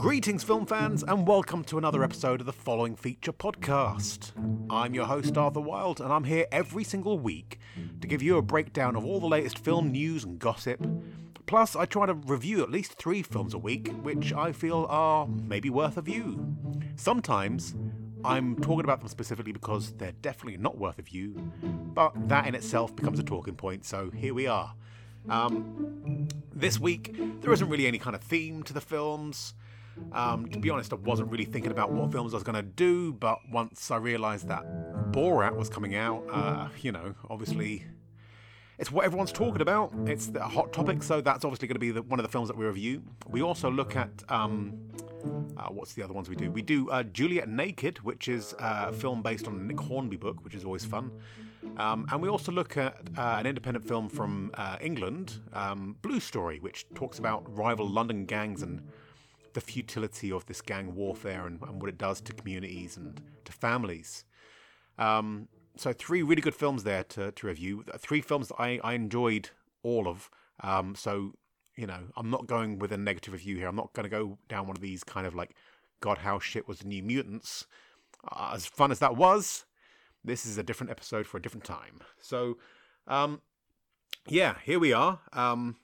Greetings, film fans, and welcome to another episode of the following feature podcast. I'm your host, Arthur Wild, and I'm here every single week to give you a breakdown of all the latest film news and gossip. Plus, I try to review at least three films a week, which I feel are maybe worth a view. Sometimes I'm talking about them specifically because they're definitely not worth a view, but that in itself becomes a talking point, so here we are. Um, this week, there isn't really any kind of theme to the films. Um, to be honest, I wasn't really thinking about what films I was going to do, but once I realised that Borat was coming out, uh, you know, obviously it's what everyone's talking about. It's a hot topic, so that's obviously going to be the, one of the films that we review. We also look at um, uh, what's the other ones we do? We do uh, Juliet Naked, which is uh, a film based on a Nick Hornby book, which is always fun. Um, and we also look at uh, an independent film from uh, England, um, Blue Story, which talks about rival London gangs and the futility of this gang warfare and, and what it does to communities and to families. Um, so three really good films there to, to review. Three films that I, I enjoyed all of. Um, so you know, I'm not going with a negative review here. I'm not going to go down one of these kind of like, God, how shit was the New Mutants. Uh, as fun as that was, this is a different episode for a different time. So, um, yeah, here we are. Um,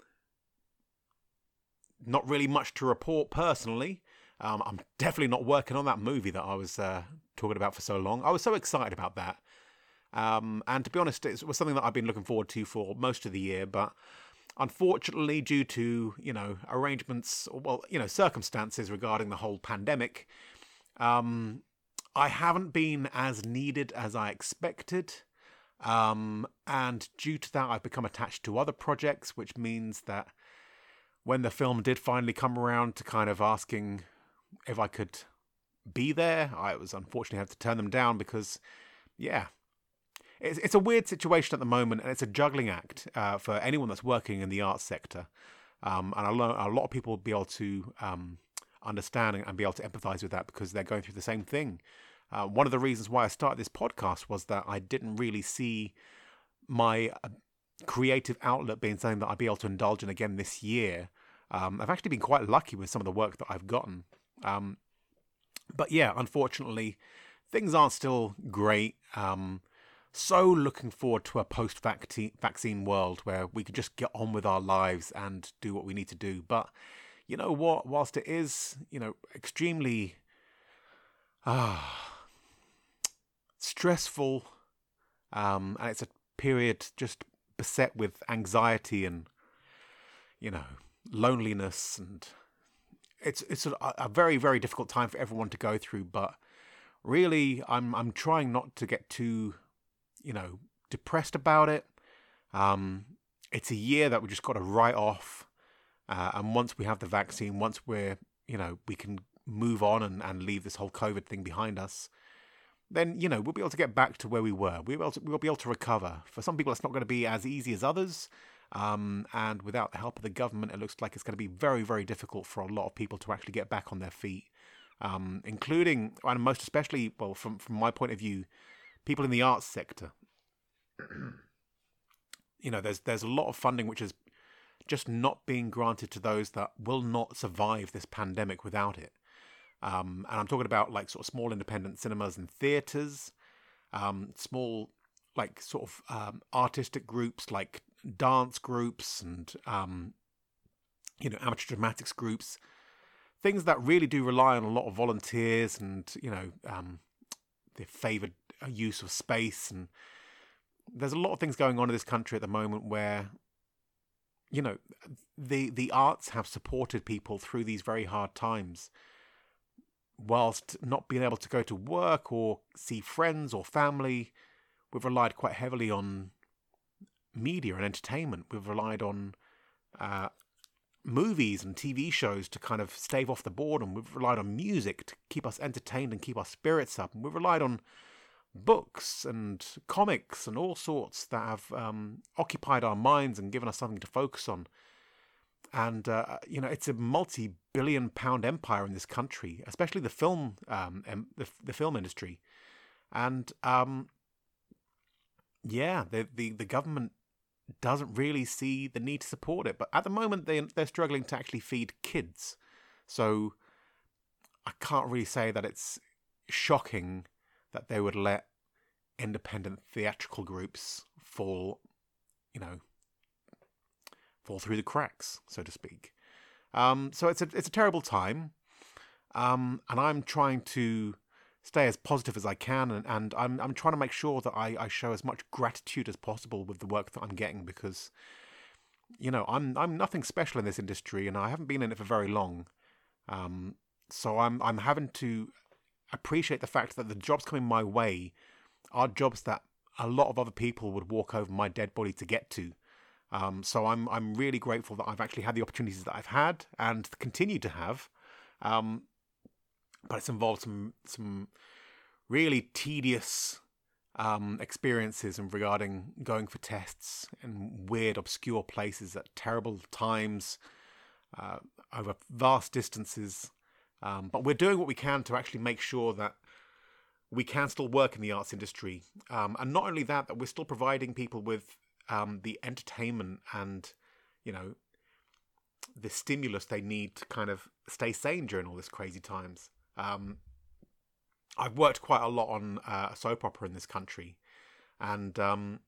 not really much to report personally. Um, I'm definitely not working on that movie that I was uh, talking about for so long. I was so excited about that. Um, and to be honest, it was something that I've been looking forward to for most of the year, but unfortunately, due to you know arrangements, well, you know circumstances regarding the whole pandemic, um, I haven't been as needed as I expected. Um, and due to that, I've become attached to other projects, which means that when the film did finally come around to kind of asking if I could be there, I was unfortunately had to turn them down because, yeah, it's, it's a weird situation at the moment, and it's a juggling act uh, for anyone that's working in the arts sector. Um, and a lot, a lot of people will be able to um, understand and be able to empathize with that because they're going through the same thing. Uh, one of the reasons why I started this podcast was that I didn't really see my uh, creative outlet being something that I'd be able to indulge in again this year. Um, I've actually been quite lucky with some of the work that I've gotten. Um, but yeah, unfortunately, things aren't still great. Um, so looking forward to a post vaccine world where we could just get on with our lives and do what we need to do. But you know what? Whilst it is, you know, extremely ah stressful, um, and it's a period just beset with anxiety and you know loneliness and it's it's a, a very very difficult time for everyone to go through. But really, I'm I'm trying not to get too you know, depressed about it. Um, it's a year that we just got to write off. Uh, and once we have the vaccine, once we're, you know, we can move on and, and leave this whole COVID thing behind us, then, you know, we'll be able to get back to where we were. Able to, we'll be able to recover. For some people, it's not going to be as easy as others. Um, and without the help of the government, it looks like it's going to be very, very difficult for a lot of people to actually get back on their feet, um, including, and most especially, well, from, from my point of view, people in the arts sector. you know, there's there's a lot of funding which is just not being granted to those that will not survive this pandemic without it. Um, and I'm talking about like sort of small independent cinemas and theaters, um, small like sort of um, artistic groups like dance groups and um, you know amateur dramatics groups, things that really do rely on a lot of volunteers and you know um, the favoured use of space. And there's a lot of things going on in this country at the moment where you know the the arts have supported people through these very hard times whilst not being able to go to work or see friends or family we've relied quite heavily on media and entertainment. We've relied on uh, movies and TV shows to kind of stave off the boredom. We've relied on music to keep us entertained and keep our spirits up. And we've relied on books and comics and all sorts that have um, occupied our minds and given us something to focus on. And uh, you know, it's a multi-billion-pound empire in this country, especially the film, um, the, the film industry. And um, yeah, the, the the government doesn't really see the need to support it. But at the moment, they they're struggling to actually feed kids. So I can't really say that it's shocking that they would let independent theatrical groups fall, you know, fall through the cracks, so to speak. Um, so it's a it's a terrible time, um, and I'm trying to stay as positive as I can, and, and I'm I'm trying to make sure that I, I show as much gratitude as possible with the work that I'm getting because, you know, I'm I'm nothing special in this industry, and I haven't been in it for very long, um, so I'm I'm having to appreciate the fact that the jobs coming my way are jobs that a lot of other people would walk over my dead body to get to. Um, so I'm I'm really grateful that I've actually had the opportunities that I've had and continue to have. Um, but it's involved some some really tedious um, experiences and regarding going for tests in weird, obscure places at terrible times uh, over vast distances. Um, but we're doing what we can to actually make sure that we can still work in the arts industry, um, and not only that, that we're still providing people with um, the entertainment and you know the stimulus they need to kind of stay sane during all this crazy times. Um, I've worked quite a lot on uh, a soap opera in this country, and um,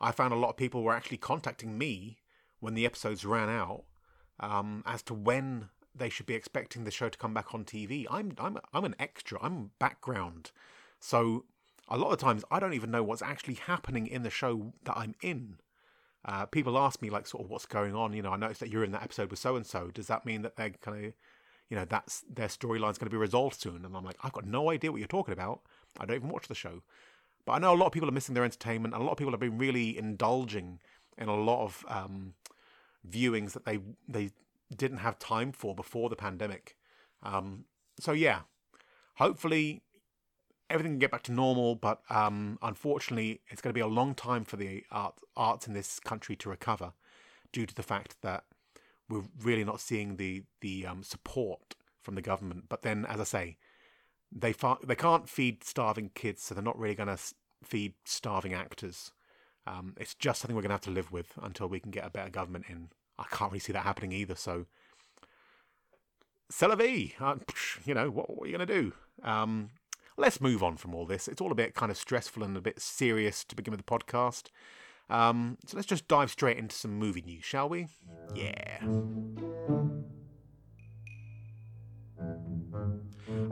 I found a lot of people were actually contacting me when the episodes ran out um, as to when they should be expecting the show to come back on TV. I'm I'm I'm an extra. I'm background, so a lot of times I don't even know what's actually happening in the show that I'm in. Uh, people ask me like sort of what's going on. You know, I noticed that you're in that episode with so and so. Does that mean that they're kind of you know, that's their storyline's going to be resolved soon. And I'm like, I've got no idea what you're talking about. I don't even watch the show. But I know a lot of people are missing their entertainment. And a lot of people have been really indulging in a lot of um, viewings that they they didn't have time for before the pandemic. Um, so yeah, hopefully everything can get back to normal. But um, unfortunately, it's going to be a long time for the art, arts in this country to recover, due to the fact that we're really not seeing the the um, support from the government. But then, as I say, they they can't feed starving kids, so they're not really going to feed starving actors. Um, it's just something we're going to have to live with until we can get a better government in. I can't really see that happening either. So, c'est la vie. Uh, you know what, what are you going to do? Um, let's move on from all this. It's all a bit kind of stressful and a bit serious to begin with the podcast. Um, so let's just dive straight into some movie news, shall we? Yeah.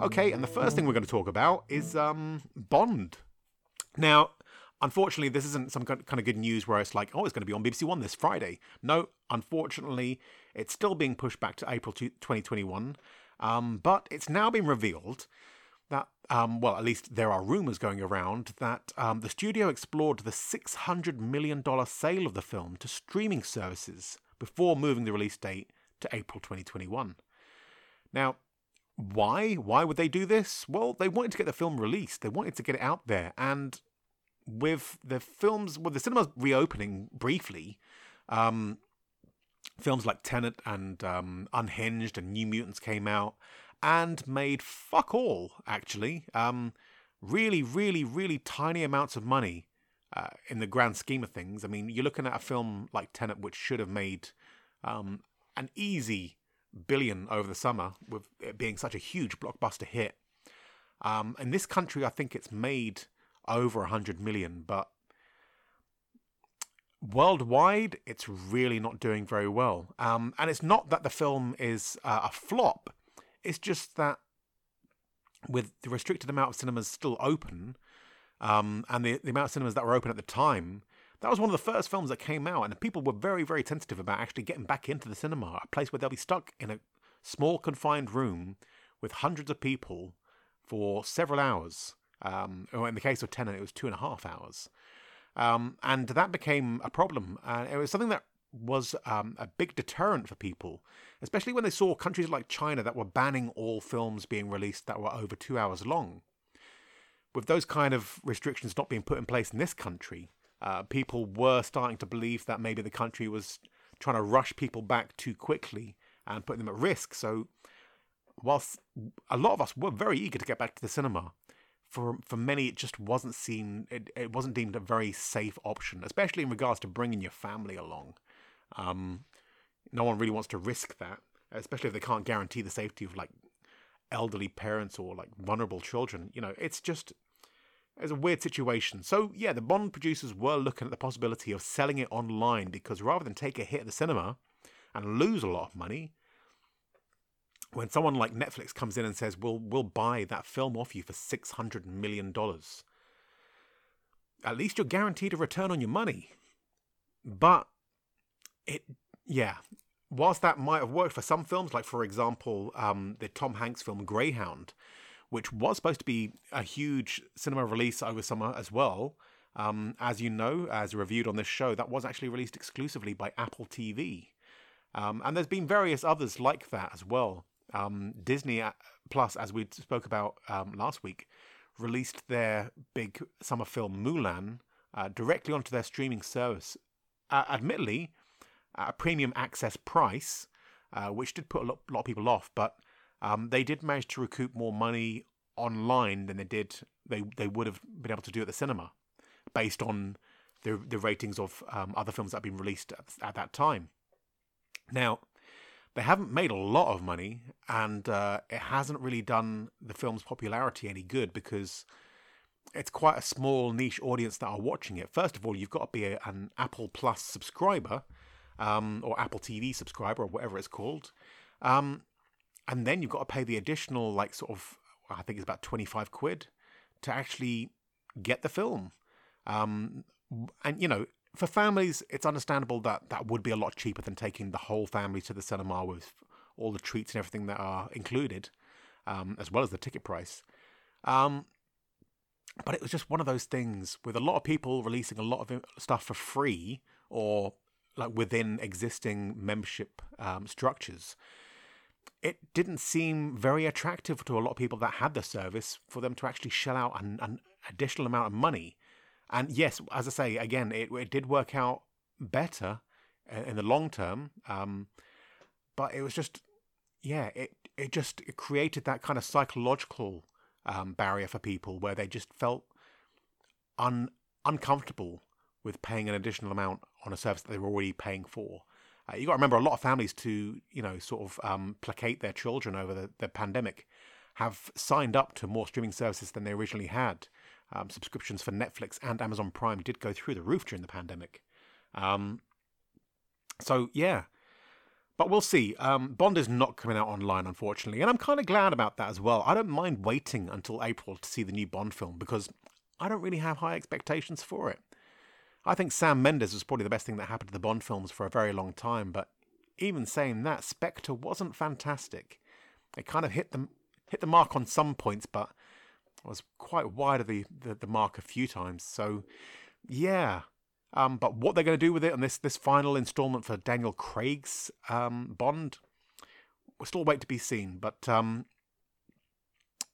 Okay, and the first thing we're going to talk about is um, Bond. Now, unfortunately, this isn't some kind of good news where it's like, oh, it's going to be on BBC One this Friday. No, unfortunately, it's still being pushed back to April 2021. Um, but it's now been revealed um, well, at least there are rumours going around that um, the studio explored the $600 million sale of the film to streaming services before moving the release date to April 2021. Now, why? Why would they do this? Well, they wanted to get the film released. They wanted to get it out there. And with the films, with the cinemas reopening briefly, um, films like Tenet and um, Unhinged and New Mutants came out, and made fuck all, actually. Um, really, really, really tiny amounts of money uh, in the grand scheme of things. I mean, you're looking at a film like Tenet, which should have made um, an easy billion over the summer, with it being such a huge blockbuster hit. Um, in this country, I think it's made over 100 million, but worldwide, it's really not doing very well. Um, and it's not that the film is uh, a flop, it's just that with the restricted amount of cinemas still open, um, and the, the amount of cinemas that were open at the time, that was one of the first films that came out, and people were very, very tentative about actually getting back into the cinema, a place where they'll be stuck in a small, confined room with hundreds of people for several hours. Um, or in the case of Tenet, it was two and a half hours. Um, and that became a problem. Uh, it was something that was um, a big deterrent for people, especially when they saw countries like China that were banning all films being released that were over two hours long. With those kind of restrictions not being put in place in this country, uh, people were starting to believe that maybe the country was trying to rush people back too quickly and putting them at risk. So, whilst a lot of us were very eager to get back to the cinema, for for many it just wasn't seen it, it wasn't deemed a very safe option especially in regards to bringing your family along um, no one really wants to risk that, especially if they can't guarantee the safety of like elderly parents or like vulnerable children. You know, it's just it's a weird situation. So yeah, the Bond producers were looking at the possibility of selling it online because rather than take a hit at the cinema and lose a lot of money, when someone like Netflix comes in and says, "We'll we'll buy that film off you for six hundred million dollars," at least you're guaranteed a return on your money. But it, yeah, whilst that might have worked for some films, like for example, um, the Tom Hanks film Greyhound, which was supposed to be a huge cinema release over summer as well. Um, as you know, as reviewed on this show, that was actually released exclusively by Apple TV. Um, and there's been various others like that as well. Um, Disney uh, Plus, as we spoke about um, last week, released their big summer film Mulan uh, directly onto their streaming service. Uh, admittedly, a premium access price, uh, which did put a lot, lot, of people off, but um, they did manage to recoup more money online than they did they they would have been able to do at the cinema, based on the the ratings of um, other films that have been released at, at, that time. Now, they haven't made a lot of money, and uh, it hasn't really done the film's popularity any good because it's quite a small niche audience that are watching it. First of all, you've got to be a, an Apple Plus subscriber um, or Apple TV subscriber or whatever it's called. Um, and then you've got to pay the additional, like, sort of, I think it's about 25 quid to actually get the film. Um, and, you know, for families, it's understandable that that would be a lot cheaper than taking the whole family to the cinema with all the treats and everything that are included, um, as well as the ticket price. Um, but it was just one of those things with a lot of people releasing a lot of stuff for free or like within existing membership um, structures, it didn't seem very attractive to a lot of people that had the service for them to actually shell out an, an additional amount of money. And yes, as I say again, it, it did work out better in the long term, um, but it was just yeah, it it just it created that kind of psychological um, barrier for people where they just felt un uncomfortable with paying an additional amount on a service that they were already paying for. Uh, you got to remember a lot of families to you know sort of um, placate their children over the, the pandemic have signed up to more streaming services than they originally had. Um, subscriptions for Netflix and Amazon Prime did go through the roof during the pandemic. Um, so yeah, but we'll see. Um, Bond is not coming out online, unfortunately, and I'm kind of glad about that as well. I don't mind waiting until April to see the new Bond film because I don't really have high expectations for it. I think Sam Mendes was probably the best thing that happened to the Bond films for a very long time, but even saying that, Spectre wasn't fantastic. It kind of hit the hit the mark on some points, but it was quite wide of the, the, the mark a few times. So, yeah. Um, but what they're going to do with it on this this final installment for Daniel Craig's um, Bond, we're still wait to be seen. But um,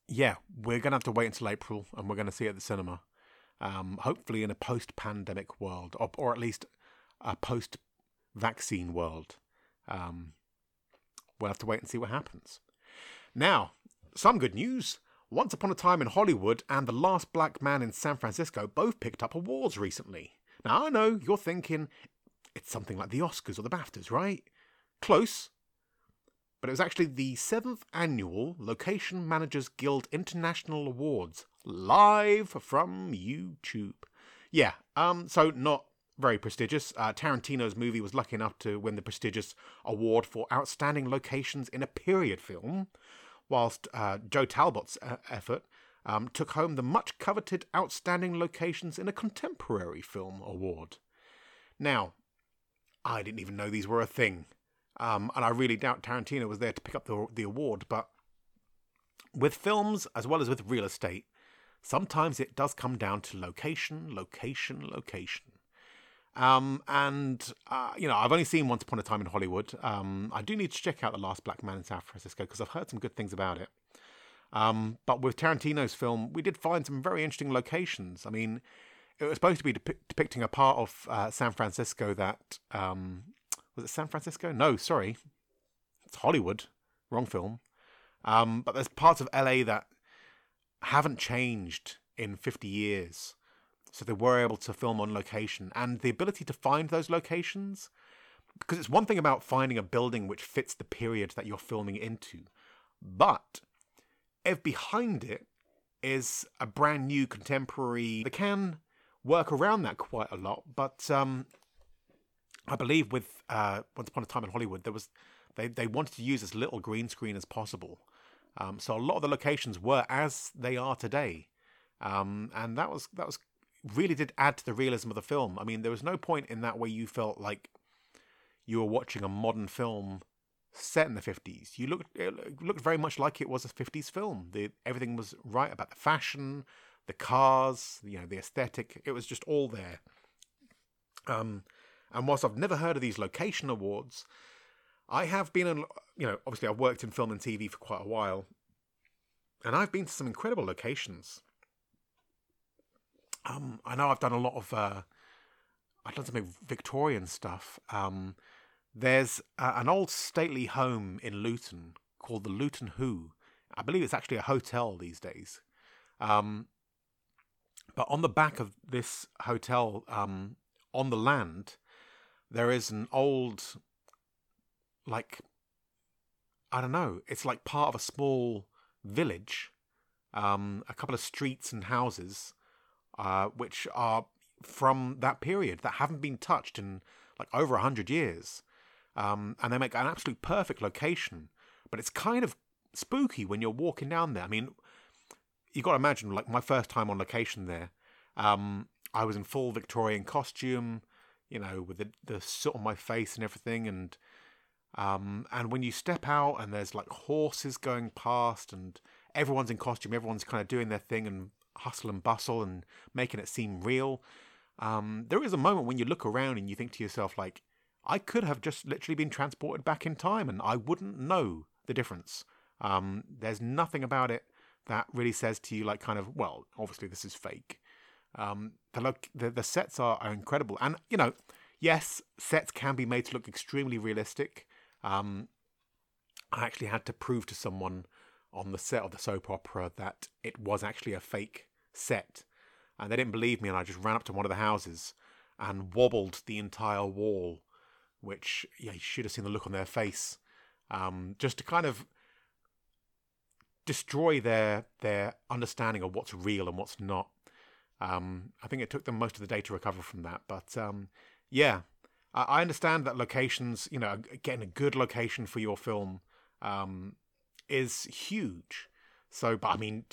yeah, we're going to have to wait until April, and we're going to see it at the cinema um, hopefully in a post pandemic world, or, or, at least a post vaccine world. Um, we'll have to wait and see what happens. Now, some good news. Once Upon a Time in Hollywood and The Last Black Man in San Francisco both picked up awards recently. Now, I know you're thinking it's something like the Oscars or the BAFTAs, right? Close. But it was actually the seventh annual Location Managers Guild International Awards, live from YouTube. Yeah, um, so not very prestigious. Uh, Tarantino's movie was lucky enough to win the prestigious award for outstanding locations in a period film, whilst uh, Joe Talbot's uh, effort um, took home the much coveted outstanding locations in a contemporary film award. Now, I didn't even know these were a thing, um, and I really doubt Tarantino was there to pick up the the award. But with films as well as with real estate, sometimes it does come down to location, location, location. Um, and, uh, you know, I've only seen Once Upon a Time in Hollywood. Um, I do need to check out The Last Black Man in San Francisco because I've heard some good things about it. Um, but with Tarantino's film, we did find some very interesting locations. I mean, it was supposed to be depicting a part of uh, San Francisco that. Um, was it San Francisco? No, sorry. It's Hollywood. Wrong film. Um, but there's parts of LA that haven't changed in 50 years. So they were able to film on location. And the ability to find those locations, because it's one thing about finding a building which fits the period that you're filming into, but if behind it is a brand new contemporary, they can work around that quite a lot. But um, I believe with uh, Once Upon a Time in Hollywood, there was they they wanted to use as little green screen as possible. Um, so a lot of the locations were as they are today, um, and that was that was really did add to the realism of the film. I mean, there was no point in that where you felt like you were watching a modern film set in the 50s. You looked looked very much like it was a 50s film. The everything was right about the fashion, the cars, you know, the aesthetic. It was just all there. Um, and whilst I've never heard of these location awards, I have been, in, you know, obviously I've worked in film and TV for quite a while, and I've been to some incredible locations. Um, I know I've done a lot of, uh, I've done some Victorian stuff. Um, there's uh, an old stately home in Luton called the Luton Hoo. I believe it's actually a hotel these days. Um, but on the back of this hotel, um, on the land, there is an old, like, I don't know, it's like part of a small village, um, a couple of streets and houses, uh, which are from that period that haven't been touched in like over a hundred years. Um, and they make an absolute perfect location. But it's kind of spooky when you're walking down there. I mean, you got to imagine, like my first time on location there, um, I was in full Victorian costume, you know, with the, the soot on my face and everything, and um, and when you step out and there's like horses going past and everyone's in costume, everyone's kind of doing their thing and hustle and bustle and making it seem real. Um, there is a moment when you look around and you think to yourself, like, I could have just literally been transported back in time and I wouldn't know the difference. Um, there's nothing about it that really says to you, like, kind of, well, obviously this is fake. Um, the, look, the, the sets are, are incredible. And, you know, yes, sets can be made to look extremely realistic. Um, I actually had to prove to someone on the set of the soap opera that it was actually a fake set. And they didn't believe me, and I just ran up to one of the houses and wobbled the entire wall which yeah, you should have seen the look on their face, um, just to kind of destroy their their understanding of what's real and what's not. Um, I think it took them most of the day to recover from that, but um, yeah, I, understand that locations, you know, getting a good location for your film um, is huge. So, but I mean,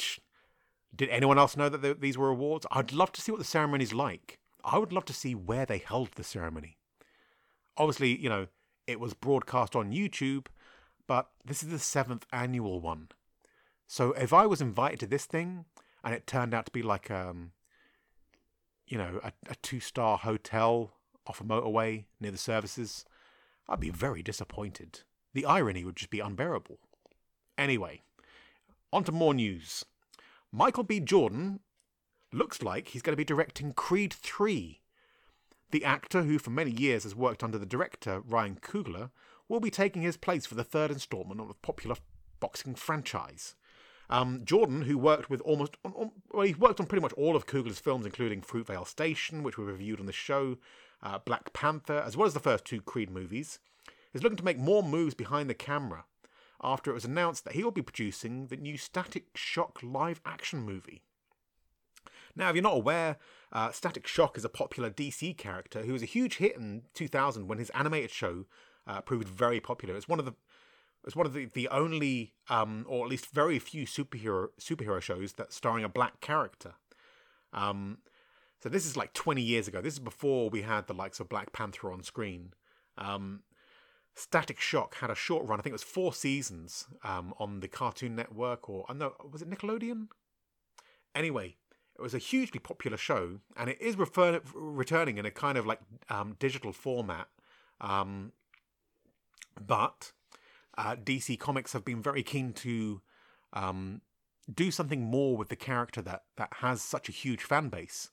did anyone else know that these were awards? I'd love to see what the ceremony's like. I would love to see where they held the ceremony obviously, you know, it was broadcast on YouTube, but this is the seventh annual one. So if I was invited to this thing and it turned out to be like um you know, a, a two star hotel off a motorway near the services, I'd be very disappointed. The irony would just be unbearable. Anyway, on to more news. Michael B. Jordan looks like he's going to be directing Creed 3 the actor, who for many years has worked under the director Ryan Coogler, will be taking his place for the third installment of the popular boxing franchise. Um, Jordan, who worked with almost, well, he worked on pretty much all of Coogler's films, including Fruitvale Station, which we reviewed on the show, uh, Black Panther, as well as the first two Creed movies, is looking to make more moves behind the camera after it was announced that he will be producing the new Static Shock live action movie. Now, if you're not aware, uh, Static Shock is a popular DC character who was a huge hit in 2000 when his animated show uh, proved very popular. It's one of the it's one of the, the only, um, or at least very few superhero superhero shows that starring a black character. Um, so this is like 20 years ago. This is before we had the likes of Black Panther on screen. Um, Static Shock had a short run. I think it was four seasons um, on the Cartoon Network, or I uh, know was it Nickelodeon? Anyway, it was a hugely popular show, and it is refer- returning in a kind of like um, digital format. Um, but uh, DC Comics have been very keen to um, do something more with the character that that has such a huge fan base.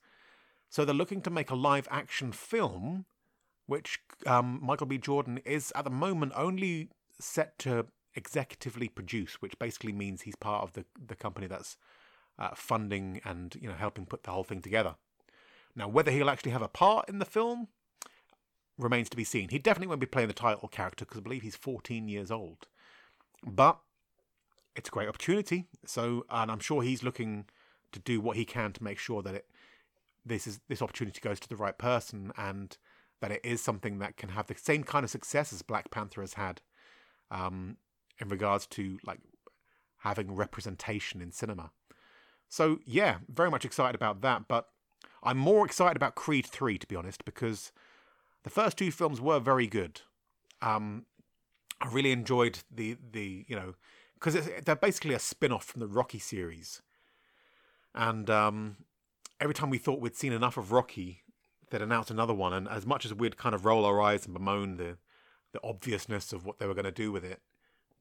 So they're looking to make a live action film, which um, Michael B. Jordan is at the moment only set to executively produce, which basically means he's part of the the company that's uh, funding and you know helping put the whole thing together. Now, whether he'll actually have a part in the film remains to be seen. He definitely won't be playing the title character because I believe he's 14 years old. But it's a great opportunity. So, and I'm sure he's looking to do what he can to make sure that it this is this opportunity goes to the right person and that it is something that can have the same kind of success as Black Panther has had um, in regards to like having representation in cinema. So yeah, very much excited about that. But I'm more excited about Creed three to be honest because the first two films were very good. Um, I really enjoyed the the you know because they're basically a spin off from the Rocky series, and um, every time we thought we'd seen enough of Rocky, they'd announce another one. And as much as we'd kind of roll our eyes and bemoan the the obviousness of what they were going to do with it,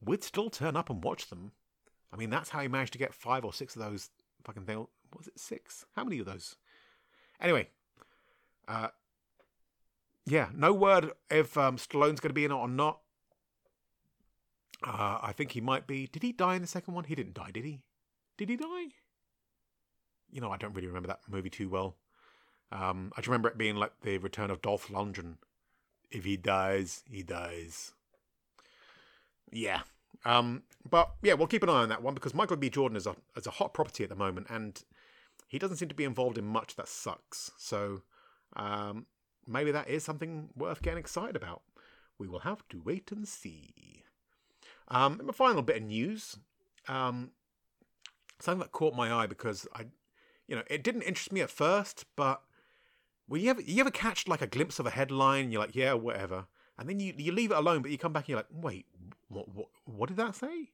we'd still turn up and watch them. I mean, that's how he managed to get five or six of those fucking thing. Was it six? How many of those? Anyway, uh, yeah, no word if um, Stallone's going to be in it or not. Uh, I think he might be. Did he die in the second one? He didn't die, did he? Did he die? You know, I don't really remember that movie too well. Um, I just remember it being like the return of Dolph Lundgren. If he dies, he dies. Yeah. Um, but yeah, we'll keep an eye on that one because Michael B. Jordan is a is a hot property at the moment, and he doesn't seem to be involved in much that sucks. So um, maybe that is something worth getting excited about. We will have to wait and see. Um, and my final bit of news, um, something that caught my eye because I, you know, it didn't interest me at first, but well, you ever you ever catch like a glimpse of a headline, you're like, yeah, whatever, and then you you leave it alone, but you come back and you're like, wait, what what what did that say?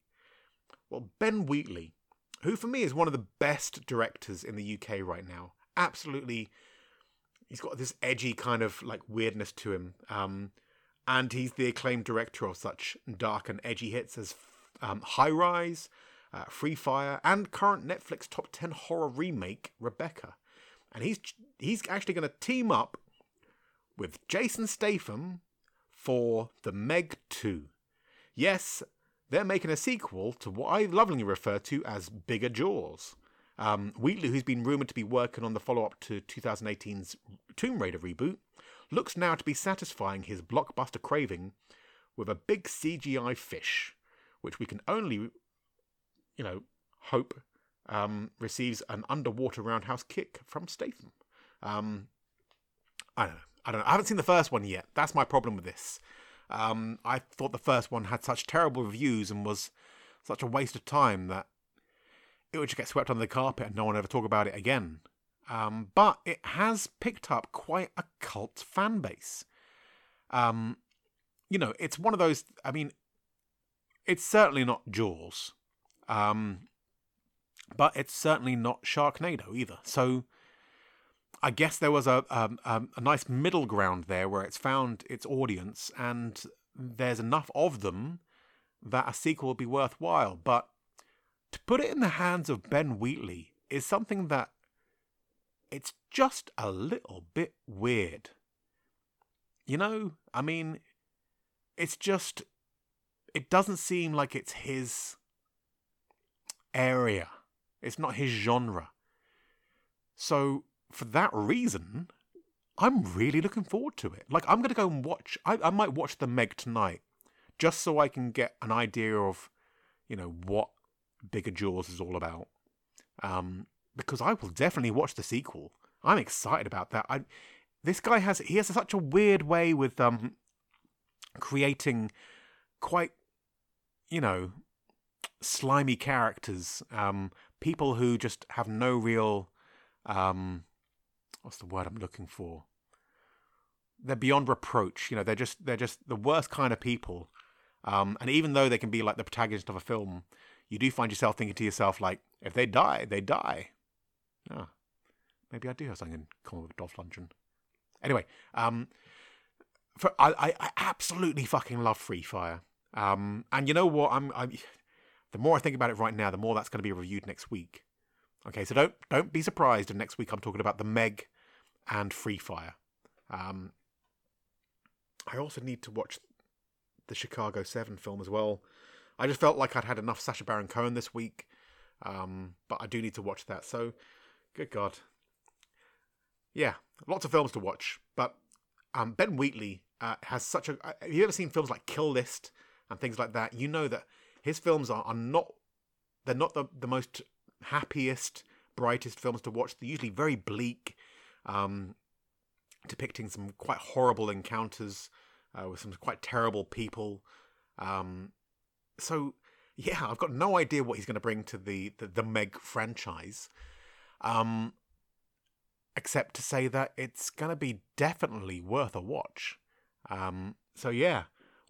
Well, Ben Wheatley, who for me is one of the best directors in the UK right now, absolutely, he's got this edgy kind of like weirdness to him. Um, and he's the acclaimed director of such dark and edgy hits as um, High Rise, uh, Free Fire, and current Netflix top 10 horror remake, Rebecca. And he's he's actually going to team up with Jason Statham for The Meg 2. Yes, they're making a sequel to what I lovingly refer to as Bigger Jaws. Um, Wheatley, who's been rumoured to be working on the follow up to 2018's Tomb Raider reboot, looks now to be satisfying his blockbuster craving with a big CGI fish, which we can only, you know, hope um, receives an underwater roundhouse kick from Statham. Um, I don't know. I don't know. I haven't seen the first one yet. That's my problem with this. Um, I thought the first one had such terrible reviews and was such a waste of time that it would just get swept under the carpet and no one ever talk about it again. Um, but it has picked up quite a cult fan base. Um, you know, it's one of those. I mean, it's certainly not Jaws, um, but it's certainly not Sharknado either. So, I guess there was a, a a nice middle ground there where it's found its audience, and there's enough of them that a sequel will be worthwhile. But to put it in the hands of Ben Wheatley is something that it's just a little bit weird. You know, I mean, it's just, it doesn't seem like it's his area. It's not his genre. So, for that reason, I'm really looking forward to it. Like, I'm going to go and watch, I, I might watch The Meg tonight, just so I can get an idea of, you know, what Bigger Jaws is all about. Um, because I will definitely watch the sequel. I'm excited about that. I this guy has he has such a weird way with um creating quite you know slimy characters um people who just have no real um what's the word I'm looking for they're beyond reproach you know they're just they're just the worst kind of people um and even though they can be like the protagonist of a film you do find yourself thinking to yourself like if they die they die Oh, maybe I do have something in common with Dolph Lundgren. Anyway, um, for I, I, I absolutely fucking love Free Fire. Um, and you know what? I'm, I'm the more I think about it right now, the more that's going to be reviewed next week. Okay, so don't don't be surprised if next week I'm talking about the Meg and Free Fire. Um, I also need to watch the Chicago Seven film as well. I just felt like I'd had enough Sacha Baron Cohen this week, um, but I do need to watch that. So Good God. Yeah, lots of films to watch, but um, Ben Wheatley uh, has such a. Uh, have you ever seen films like Kill List and things like that? You know that his films are, are not they're not the the most happiest, brightest films to watch. They're usually very bleak, um, depicting some quite horrible encounters uh, with some quite terrible people. Um, so yeah, I've got no idea what he's going to bring to the the, the Meg franchise. Um, except to say that it's going to be definitely worth a watch. Um, so yeah,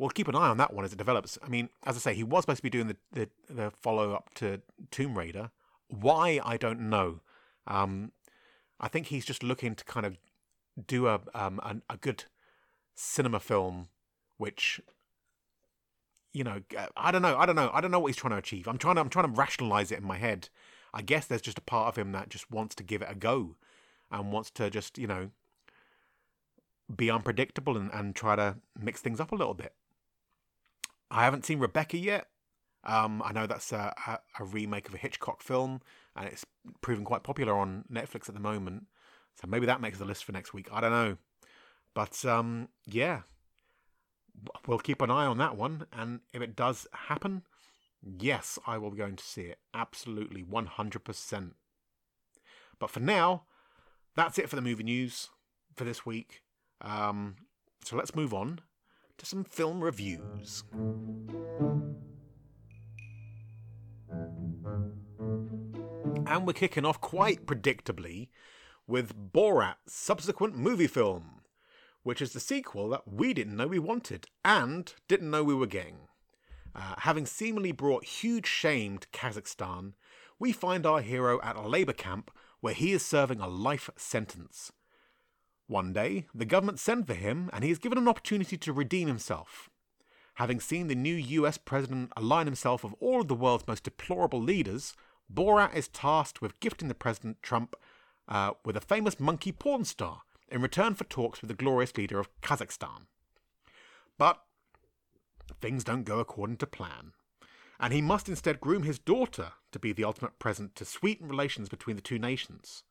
we'll keep an eye on that one as it develops. I mean, as I say, he was supposed to be doing the the, the follow up to Tomb Raider. Why I don't know. Um, I think he's just looking to kind of do a um, a, a good cinema film, which you know, I don't know, I don't know, I don't know what he's trying to achieve. I'm trying to, I'm trying to rationalize it in my head. I guess there's just a part of him that just wants to give it a go, and wants to just, you know, be unpredictable and, and try to mix things up a little bit. I haven't seen Rebecca yet. Um, I know that's a, a, a, remake of a Hitchcock film, and it's proven quite popular on Netflix at the moment. So maybe that makes the list for next week. I don't know, but um, yeah, we'll keep an eye on that one. And if it does happen, yes, I will be going to see it. Absolutely, one hundred percent. But for now, that's it for the movie news for this week. Um, so let's move on to some film reviews. And we're kicking off quite predictably with Borat's subsequent movie film, which is the sequel that we didn't know we wanted and didn't know we were getting. Uh, having seemingly brought huge shame to Kazakhstan, we find our hero at a labour camp where he is serving a life sentence. One day, the government send for him and he is given an opportunity to redeem himself. Having seen the new US president align himself with all of the world's most deplorable leaders, Borat is tasked with gifting the president Trump uh, with a famous monkey porn star in return for talks with the glorious leader of Kazakhstan. But things don't go according to plan, and he must instead groom his daughter to be the ultimate present to sweeten relations between the two nations.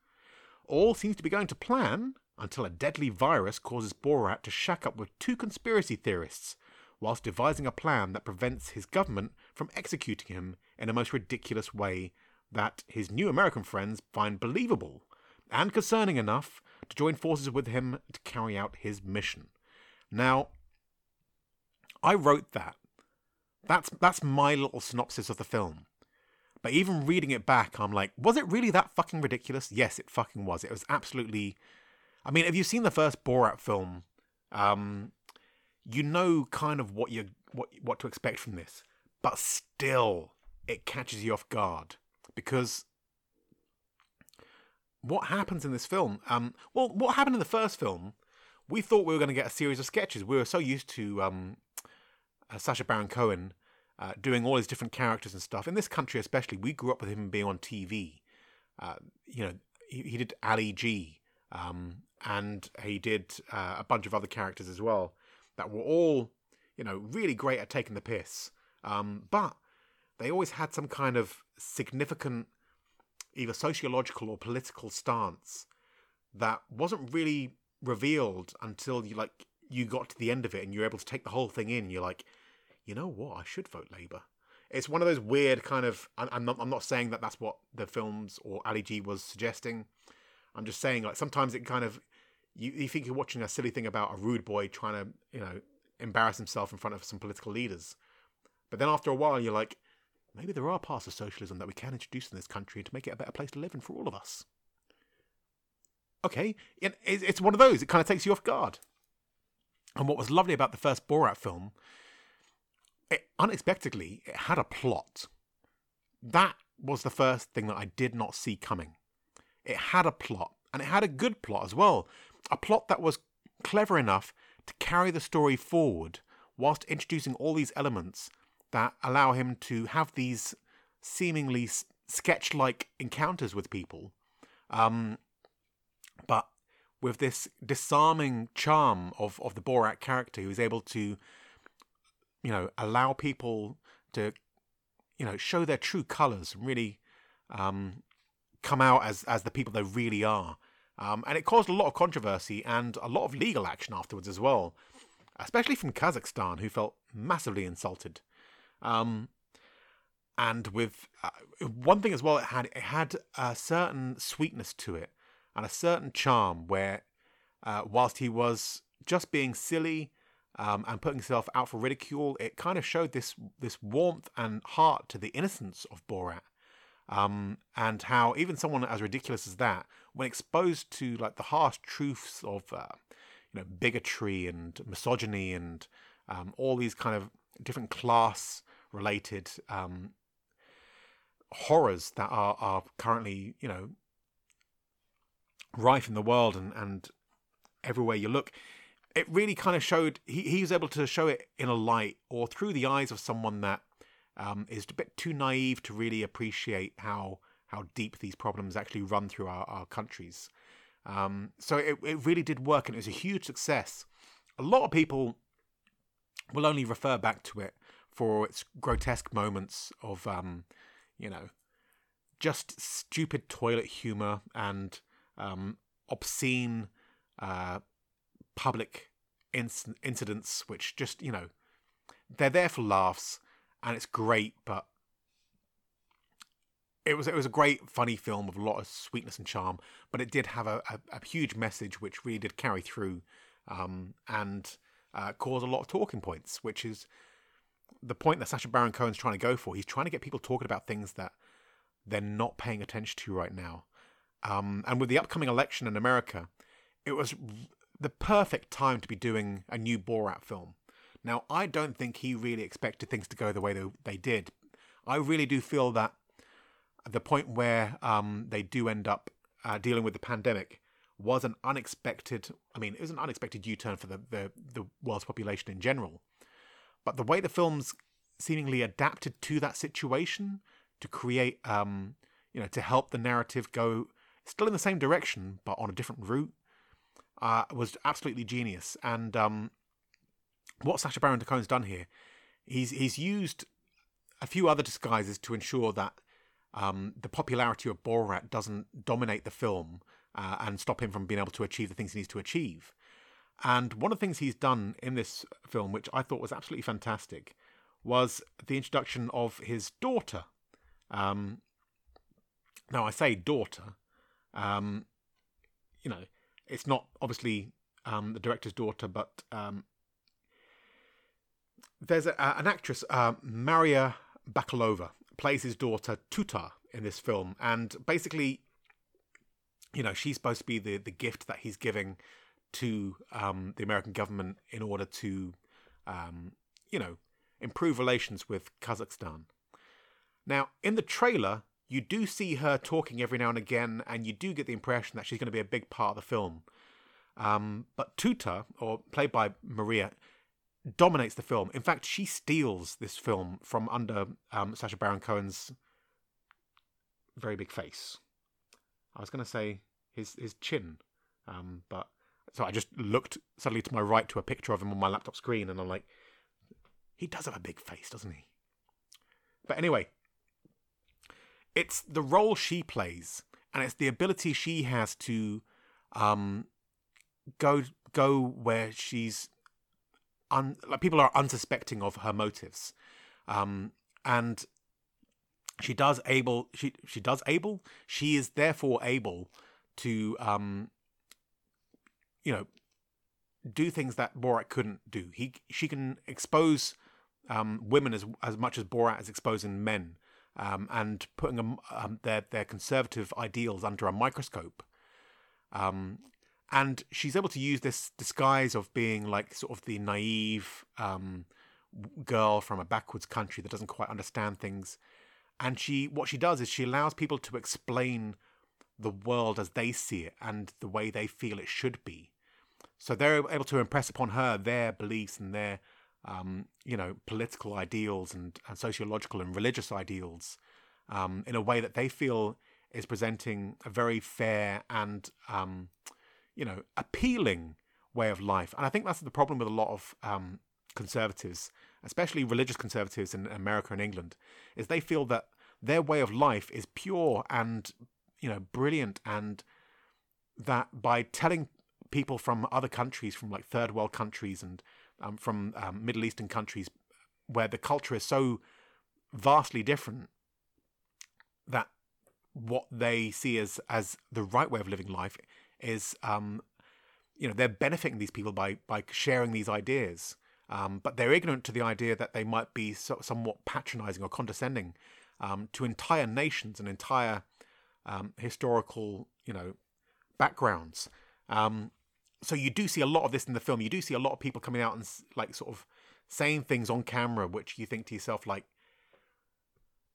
All seems to be going to plan until a deadly virus causes Borat to shack up with two conspiracy theorists whilst devising a plan that prevents his government from executing him in a most ridiculous way that his new American friends find believable and concerning enough to join forces with him to carry out his mission. Now, I wrote that. That's that's my little synopsis of the film. But even reading it back, I'm like, was it really that fucking ridiculous? Yes, it fucking was. It was absolutely. I mean, if you've seen the first Borat film? Um, you know kind of what you what what to expect from this, but still, it catches you off guard because what happens in this film? Um, well, what happened in the first film? We thought we were going to get a series of sketches. We were so used to um, uh, Sacha Baron Cohen uh, doing all his different characters and stuff. In this country, especially, we grew up with him being on TV. Uh, you know, he, he, did Ali G, um, and he did uh, a bunch of other characters as well that were all, you know, really great at taking the piss. Um, but they always had some kind of significant either sociological or political stance that wasn't really revealed until you like you got to the end of it and you're able to take the whole thing in. You're like, you know what? I should vote Labour. It's one of those weird kind of. I'm not. I'm not saying that that's what the films or Ali G was suggesting. I'm just saying like sometimes it kind of you, you think you're watching a silly thing about a rude boy trying to you know embarrass himself in front of some political leaders, but then after a while you're like, maybe there are parts of socialism that we can introduce in this country to make it a better place to live in for all of us. Okay, it's one of those. It kind of takes you off guard. And what was lovely about the first Borat film, it, unexpectedly, it had a plot. That was the first thing that I did not see coming. It had a plot, and it had a good plot as well. A plot that was clever enough to carry the story forward whilst introducing all these elements that allow him to have these seemingly sketch like encounters with people. Um, but with this disarming charm of, of the Borat character who's able to, you know, allow people to, you know, show their true colours and really um, come out as, as the people they really are. Um, and it caused a lot of controversy and a lot of legal action afterwards as well, especially from Kazakhstan, who felt massively insulted. Um, and with uh, one thing as well, it had it had a certain sweetness to it and a certain charm where, uh, whilst he was just being silly um, and putting himself out for ridicule, it kind of showed this this warmth and heart to the innocence of Borat. Um, and how even someone as ridiculous as that, when exposed to like the harsh truths of uh, you know bigotry and misogyny and um, all these kind of different class related um, horrors that are are currently you know rife in the world and and everywhere you look it really kind of showed he, he was able to show it in a light or through the eyes of someone that um, is a bit too naive to really appreciate how how deep these problems actually run through our, our countries. Um, so it, it really did work and it was a huge success. A lot of people will only refer back to it for its grotesque moments of, um, you know, just stupid toilet humor and um, obscene uh, public inc- incidents, which just, you know, they're there for laughs and it's great, but it was it was a great funny film with a lot of sweetness and charm, but it did have a, a, a huge message which really did carry through um, and uh, cause a lot of talking points, which is the point that Sacha Baron Cohen's trying to go for. He's trying to get people talking about things that they're not paying attention to right now. Um, and with the upcoming election in America, it was the perfect time to be doing a new Borat film. Now, I don't think he really expected things to go the way they, they did. I really do feel that the point where um, they do end up uh, dealing with the pandemic was an unexpected. I mean, it was an unexpected U-turn for the, the the world's population in general. But the way the films seemingly adapted to that situation to create, um, you know, to help the narrative go still in the same direction but on a different route, uh, was absolutely genius. And um, what Sacha Baron Cohen's done here, he's he's used a few other disguises to ensure that um, the popularity of Borat doesn't dominate the film uh, and stop him from being able to achieve the things he needs to achieve. And one of the things he's done in this film, which I thought was absolutely fantastic, was the introduction of his daughter. Um, now, I say daughter, um, you know, it's not obviously um, the director's daughter, but um, there's a, an actress, uh, Maria Bakalova, plays his daughter Tutar in this film, and basically, you know, she's supposed to be the the gift that he's giving to um, the American government in order to, um, you know, improve relations with Kazakhstan. Now, in the trailer, you do see her talking every now and again, and you do get the impression that she's going to be a big part of the film. Um, but Tutar, or played by Maria, dominates the film. In fact, she steals this film from under um, Sacha Baron Cohen's very big face. I was going to say his his chin, um, but so I just looked suddenly to my right to a picture of him on my laptop screen, and I'm like, he does have a big face, doesn't he? But anyway, it's the role she plays, and it's the ability she has to um, go go where she's un, like people are unsuspecting of her motives, um, and she does able she she does able she is therefore able to um, you know do things that Borat couldn't do. He she can expose um, women as as much as Borat is exposing men, um, and putting them, um, their their conservative ideals under a microscope. And she's able to use this disguise of being like sort of the naive um, girl from a backwards country that doesn't quite understand things. And she what she does is she allows people to explain the world as they see it and the way they feel it should be. So they're able to impress upon her their beliefs and their um, you know political ideals and, and sociological and religious ideals um, in a way that they feel is presenting a very fair and um, you know, appealing way of life. And I think that's the problem with a lot of um, conservatives, especially religious conservatives in America and England, is they feel that their way of life is pure and you know brilliant, and that by telling people from other countries, from like third world countries and um, from um, Middle Eastern countries, where the culture is so vastly different. That what they see as as the right way of living life is, um, you know, they're benefiting these people by by sharing these ideas, um, but they're ignorant to the idea that they might be so, somewhat patronising or condescending um, to entire nations and entire um, historical, you know, backgrounds. Um, so you do see a lot of this in the film. You do see a lot of people coming out and like sort of saying things on camera, which you think to yourself, like,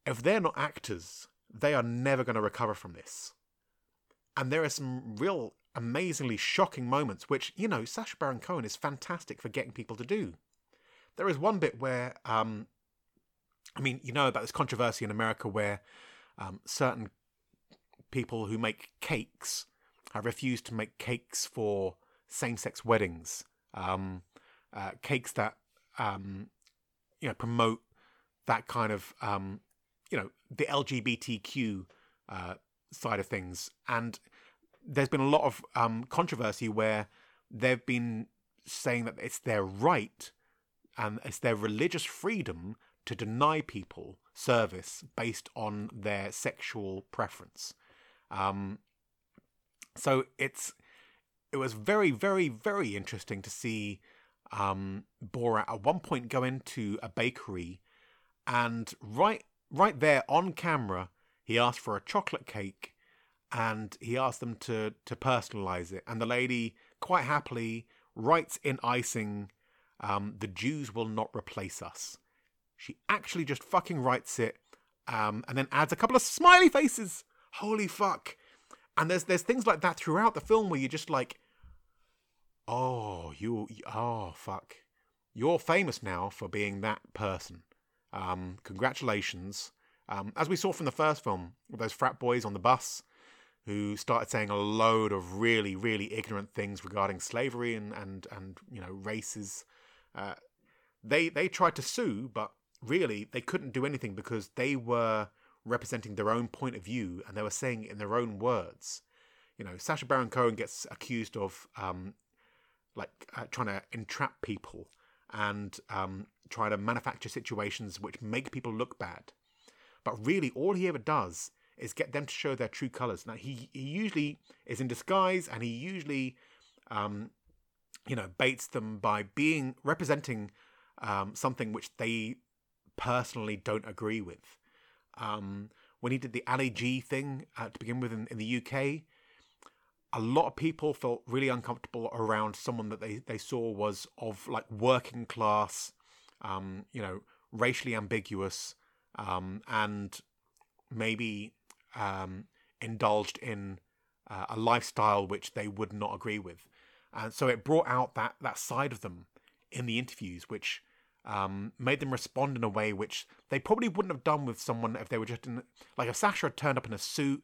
if they're not actors, they are never going to recover from this. And there are some real amazingly shocking moments, which, you know, Sacha Baron Cohen is fantastic for getting people to do. There is one bit where, um, I mean, you know about this controversy in America where um, certain people who make cakes have refused to make cakes for same sex weddings, um, uh, cakes that, um, you know, promote that kind of um, you know the LGBTQ uh, side of things, and there's been a lot of um, controversy where they've been saying that it's their right and it's their religious freedom to deny people service based on their sexual preference. Um, so it's it was very, very, very interesting to see um, at one point go into a bakery and right right there on camera, he asked for a chocolate cake and he asked them to to personalize it. And the lady quite happily writes in icing, um, "The Jews will not replace us." She actually just fucking writes it, um, and then adds a couple of smiley faces. Holy fuck! And there's there's things like that throughout the film where you're just like, "Oh, you, oh fuck." You're famous now for being that person. Um, congratulations. Um, as we saw from the first film, those frat boys on the bus who started saying a load of really, really ignorant things regarding slavery and and and you know races. Uh, they they tried to sue, but really they couldn't do anything because they were representing their own point of view and they were saying in their own words. You know, Sacha Baron Cohen gets accused of um, like uh, trying to entrap people and um, try to manufacture situations which make people look bad. But really, all he ever does is get them to show their true colors. Now, he, he usually is in disguise and he usually, um, you know, baits them by being representing um, something which they personally don't agree with. Um, when he did the Ali G thing uh, to begin with in, in the UK, a lot of people felt really uncomfortable around someone that they, they saw was of like working class um, you know, racially ambiguous, um, and maybe um, indulged in uh, a lifestyle which they would not agree with. And so it brought out that, that side of them in the interviews, which um, made them respond in a way which they probably wouldn't have done with someone if they were just in, like if Sacha had turned up in a suit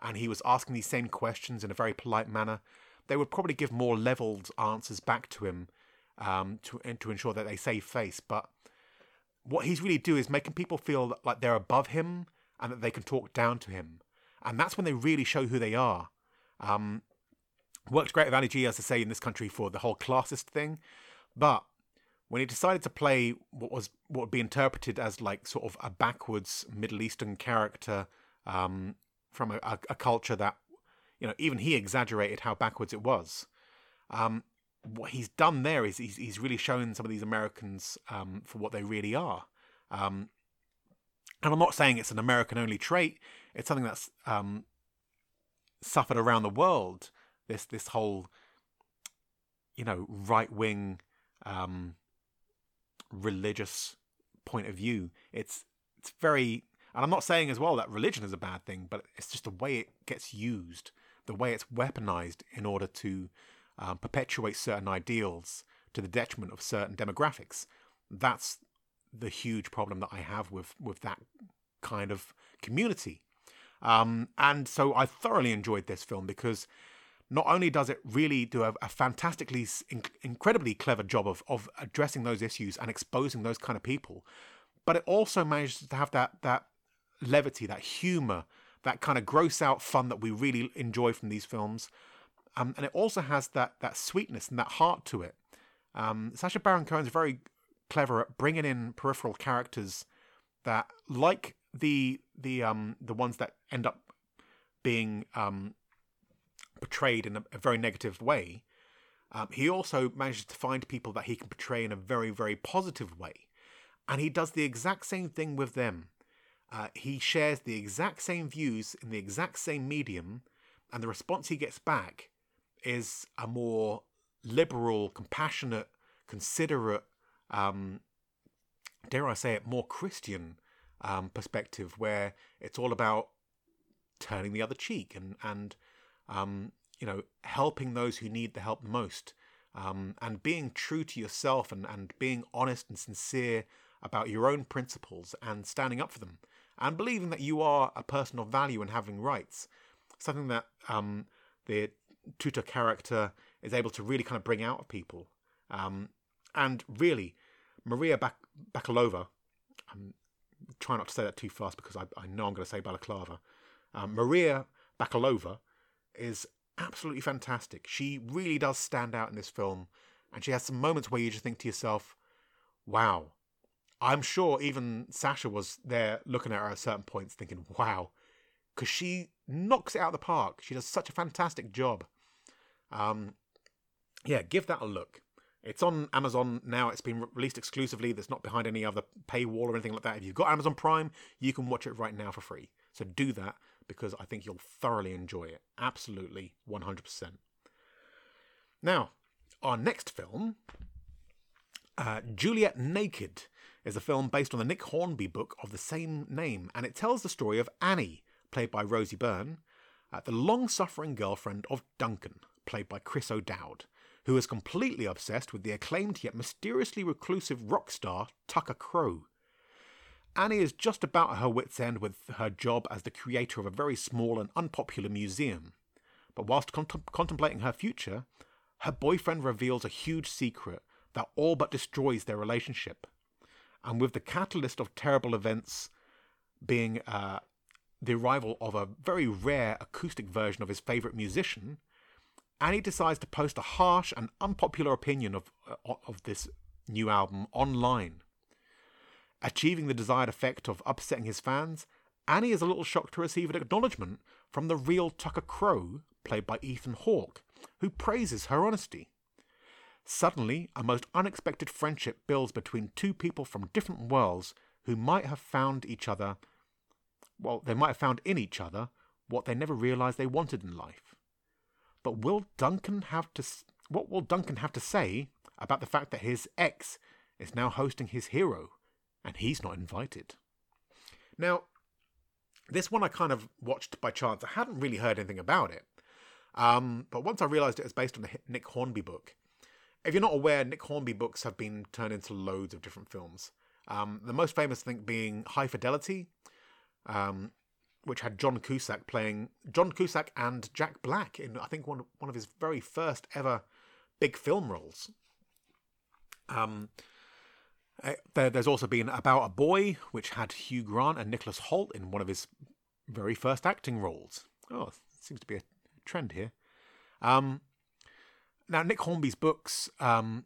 and he was asking these same questions in a very polite manner, they would probably give more leveled answers back to him um, to to ensure that they save face. But what he's really doing is making people feel like they're above him and that they can talk down to him, and that's when they really show who they are. Um, worked great with Ali G, as I say, in this country for the whole classist thing, but when he decided to play what was what would be interpreted as like sort of a backwards Middle Eastern character um, from a, a, a, culture that you know even he exaggerated how backwards it was. Um, what he's done there is he's, he's really shown some of these Americans um, for what they really are. Um, and I'm not saying it's an American only trait. It's something that's um, suffered around the world. This this whole, you know, right wing, um, religious point of view. It's it's very, and I'm not saying as well that religion is a bad thing, but it's just the way it gets used, the way it's weaponized in order to um, certain ideals to the detriment of certain demographics. That's the huge problem that I have with with that kind of community. Um, and so I thoroughly enjoyed this film because not only does it really do a, a fantastically, inc- incredibly clever job of of addressing those issues and exposing those kind of people, but it also manages to have that that levity, that humor, that kind of gross out fun that we really enjoy from these films. Um, and it also has that that sweetness and that heart to it. Um, Sacha Baron Cohen's very clever at bringing in peripheral characters that like the the um the ones that end up being um portrayed in a, a very negative way, um, he also manages to find people that he can portray in a very very positive way, and he does the exact same thing with them. Uh, he shares the exact same views in the exact same medium, and the response he gets back is a more liberal, compassionate, considerate, um, dare I say it, more Christian um, perspective, where it's all about turning the other cheek and and um, you know helping those who need the help most, um, and being true to yourself and and being honest and sincere about your own principles and standing up for them and believing that you are a person of value and having rights. Something that um, the Tutar character is able to really kind of bring out of people. Um, and really, Maria Bak- Bakalova, I'm trying not to say that too fast because I, I know I'm going to say balaclava. Um, Maria Bakalova is absolutely fantastic. She really does stand out in this film, and she has some moments where you just think to yourself, wow. I'm sure even Sacha was there looking at her at certain points thinking, wow, because she knocks it out of the park. She does such a fantastic job. Um, yeah, give that a look. It's on Amazon now. It's been released exclusively. That's not behind any other paywall or anything like that. If you've got Amazon Prime, you can watch it right now for free. So do that because I think you'll thoroughly enjoy it. Absolutely, 100%. Now, our next film, uh, Juliet Naked, is a film based on the Nick Hornby book of the same name, and it tells the story of Annie, played by Rosie Byrne, uh, the long suffering girlfriend of Duncan, played by Chris O'Dowd, who is completely obsessed with the acclaimed yet mysteriously reclusive rock star Tucker Crowe. Annie is just about at her wits' end with her job as the creator of a very small and unpopular museum. But whilst contem- contemplating her future, her boyfriend reveals a huge secret that all but destroys their relationship. And with the catalyst of terrible events being uh, the arrival of a very rare acoustic version of his favourite musician, and he decides to post a harsh and unpopular opinion of, uh, of this new album online. Achieving the desired effect of upsetting his fans, Annie is a little shocked to receive an acknowledgement from the real Tucker Crowe, played by Ethan Hawke, who praises her honesty. Suddenly, a most unexpected friendship builds between two people from different worlds who might have found each other, well, they might have found in each other what they never realized they wanted in life. But will Duncan have to? What will Duncan have to say about the fact that his ex is now hosting his hero, and he's not invited? Now, this one I kind of watched by chance. I hadn't really heard anything about it, um, but once I realised it was based on a Nick Hornby book. If you're not aware, Nick Hornby books have been turned into loads of different films. Um, the most famous thing being High Fidelity, um, which had John Cusack playing John Cusack and Jack Black in I think one one of his very first ever big film roles. Um, eh, there, there's also been About a Boy, which had Hugh Grant and Nicholas Hoult in one of his very first acting roles. Oh, seems to be a trend here. Um, now, Nick Hornby's books, um,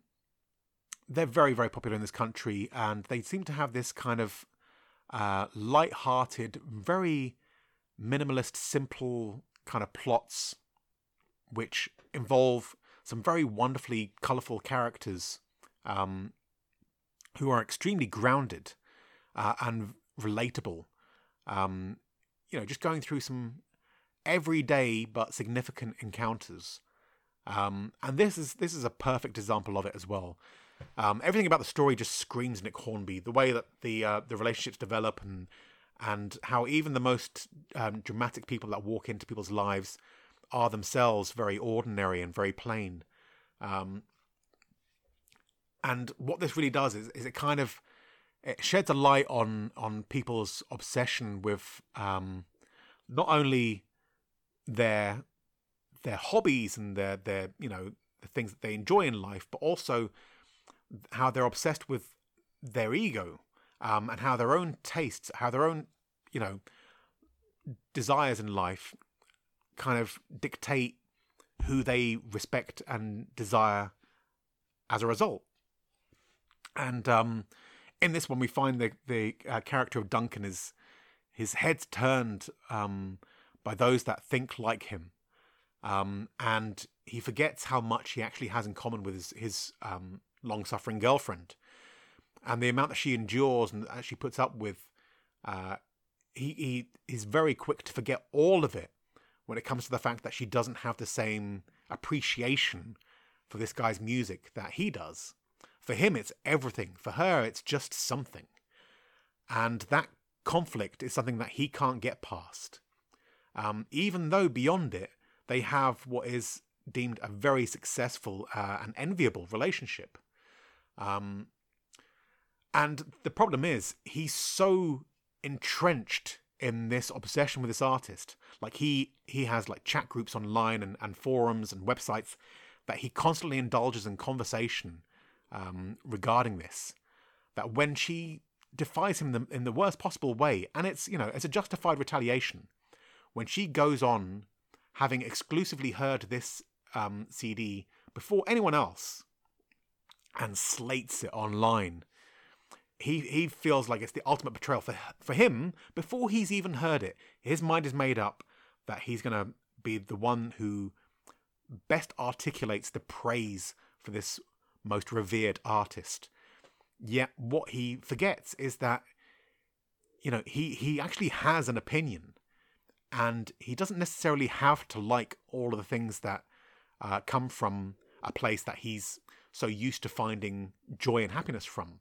they're very, very popular in this country, and they seem to have this kind of uh, light-hearted, very minimalist, simple kind of plots, which involve some very wonderfully colourful characters um, who are extremely grounded uh, and relatable. Um, you know, just going through some everyday but significant encounters. Um, and this is this is a perfect example of it as well. Um, everything about the story just screams Nick Hornby. The way that the uh, the relationships develop and and how even the most um, dramatic people that walk into people's lives are themselves very ordinary and very plain. Um, and what this really does is, is it kind of it sheds a light on on people's obsession with um, not only their their hobbies and their their you know the things that they enjoy in life, but also how they're obsessed with their ego um, and how their own tastes, how their own, you know, desires in life kind of dictate who they respect and desire as a result. And um, in this one, we find the the uh, character of Duncan is his head's turned um, by those that think like him, um, and he forgets how much he actually has in common with his, his um, long suffering girlfriend, and the amount that she endures and she puts up with. Uh, he he is very quick to forget all of it when it comes to the fact that she doesn't have the same appreciation for this guy's music that he does. For him, it's everything. For her, it's just something. And that conflict is something that he can't get past. Um, even though beyond it, they have what is deemed a very successful uh, and enviable relationship. Um, and the problem is, he's so entrenched in this obsession with this artist. Like he he has like chat groups online and, and forums and websites that he constantly indulges in conversation um, regarding this. That when she defies him in the, in the worst possible way, and it's you know it's a justified retaliation. When she goes on having exclusively heard this um, CD before anyone else, and slates it online, he he feels like it's the ultimate betrayal for for him before he's even heard it. His mind is made up that he's going to be the one who best articulates the praise for this most revered artist. Yet what he forgets is that you know he he actually has an opinion, and he doesn't necessarily have to like all of the things that uh, come from a place that he's so used to finding joy and happiness from.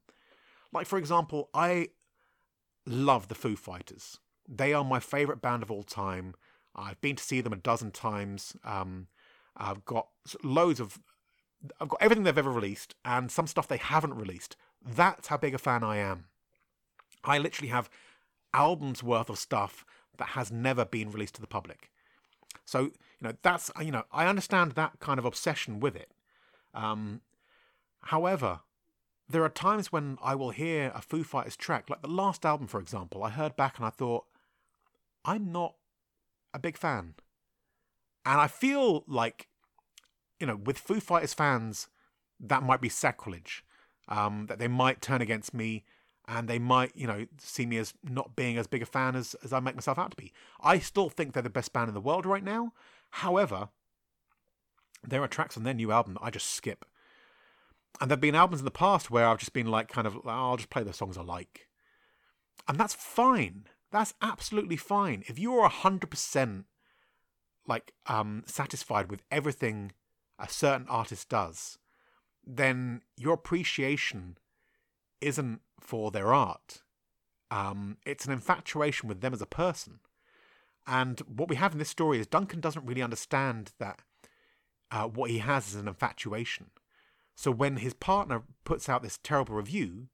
Like for example, I love the Foo Fighters. They are my favorite band of all time. I've been to see them a dozen times. Um, I've got loads of I've got everything they've ever released and some stuff they haven't released. That's how big a fan I am. I literally have albums worth of stuff that has never been released to the public. So, you know, that's, you know, I understand that kind of obsession with it. Um, however, there are times when I will hear a Foo Fighters track, like the last album, for example, I heard back and I thought, I'm not a big fan. And I feel like you know, with Foo Fighters fans, that might be sacrilege. Um, that they might turn against me and they might, you know, see me as not being as big a fan as, as I make myself out to be. I still think they're the best band in the world right now. However, there are tracks on their new album that I just skip. And there have been albums in the past where I've just been like, kind of, oh, I'll just play the songs I like. And that's fine. That's absolutely fine. If you're 100% like um, satisfied with everything a certain artist does, then your appreciation isn't for their art. Um, it's an infatuation with them as a person. And what we have in this story is Duncan doesn't really understand that uh, what he has is an infatuation. So when his partner puts out this terrible review,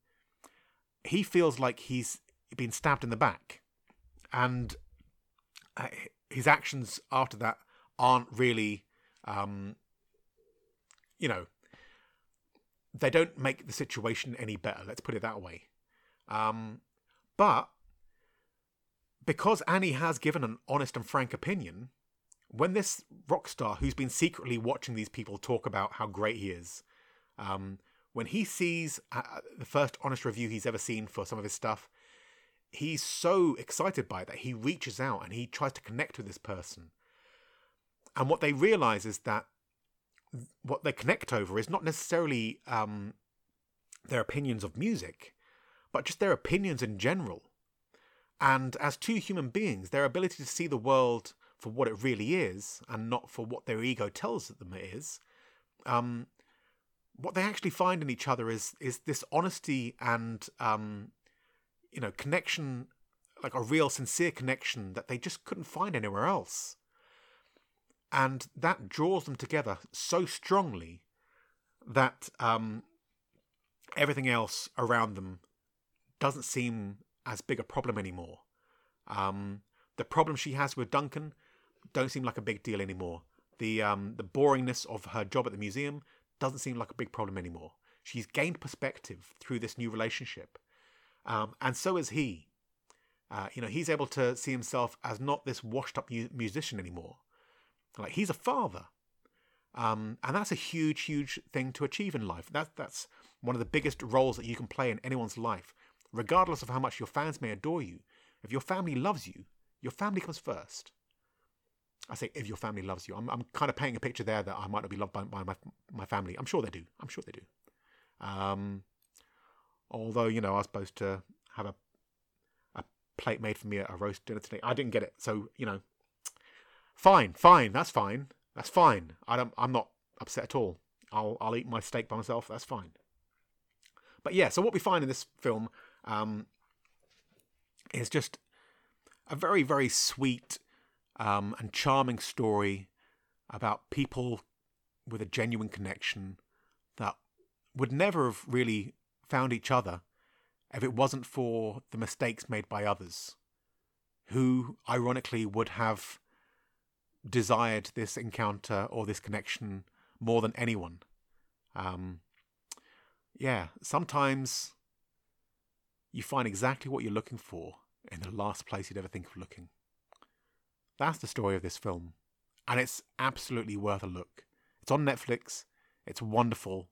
he feels like he's been stabbed in the back. And uh, his actions after that aren't really um, you know, they don't make the situation any better. Let's put it that way. Um, but because Annie has given an honest and frank opinion, when this rock star who's been secretly watching these people talk about how great he is, um, when he sees uh, the first honest review he's ever seen for some of his stuff, he's so excited by it that he reaches out and he tries to connect with this person. And what they realize is that what they connect over is not necessarily um, their opinions of music, but just their opinions in general. And as two human beings, their ability to see the world for what it really is and not for what their ego tells them it is, um, what they actually find in each other is is this honesty and um, you know connection, like a real sincere connection that they just couldn't find anywhere else. And that draws them together so strongly that um, everything else around them doesn't seem as big a problem anymore. Um, the problem she has with Duncan don't seem like a big deal anymore. The um, the boringness of her job at the museum doesn't seem like a big problem anymore. She's gained perspective through this new relationship, um, and so is he. Uh, you know, he's able to see himself as not this washed-up mu- musician anymore, like he's a father, um, and that's a huge, huge thing to achieve in life. That that's one of the biggest roles that you can play in anyone's life, regardless of how much your fans may adore you. If your family loves you, your family comes first. I say if your family loves you. I'm, I'm kind of painting a picture there that I might not be loved by, by my, my family. I'm sure they do. I'm sure they do. Um, although, you know, I was supposed to have a, a plate made for me at a roast dinner today. I didn't get it. So, you know, fine, fine. That's fine. That's fine. I don't, I'm not upset at all. I'll, I'll eat my steak by myself. That's fine. But yeah, so what we find in this film um, is just a very, very sweet um, and charming story about people with a genuine connection that would never have really found each other if it wasn't for the mistakes made by others, who ironically would have desired this encounter or this connection more than anyone. Um, yeah, sometimes you find exactly what you're looking for in the last place you'd ever think of looking. That's the story of this film, and it's absolutely worth a look. It's on Netflix. It's wonderful,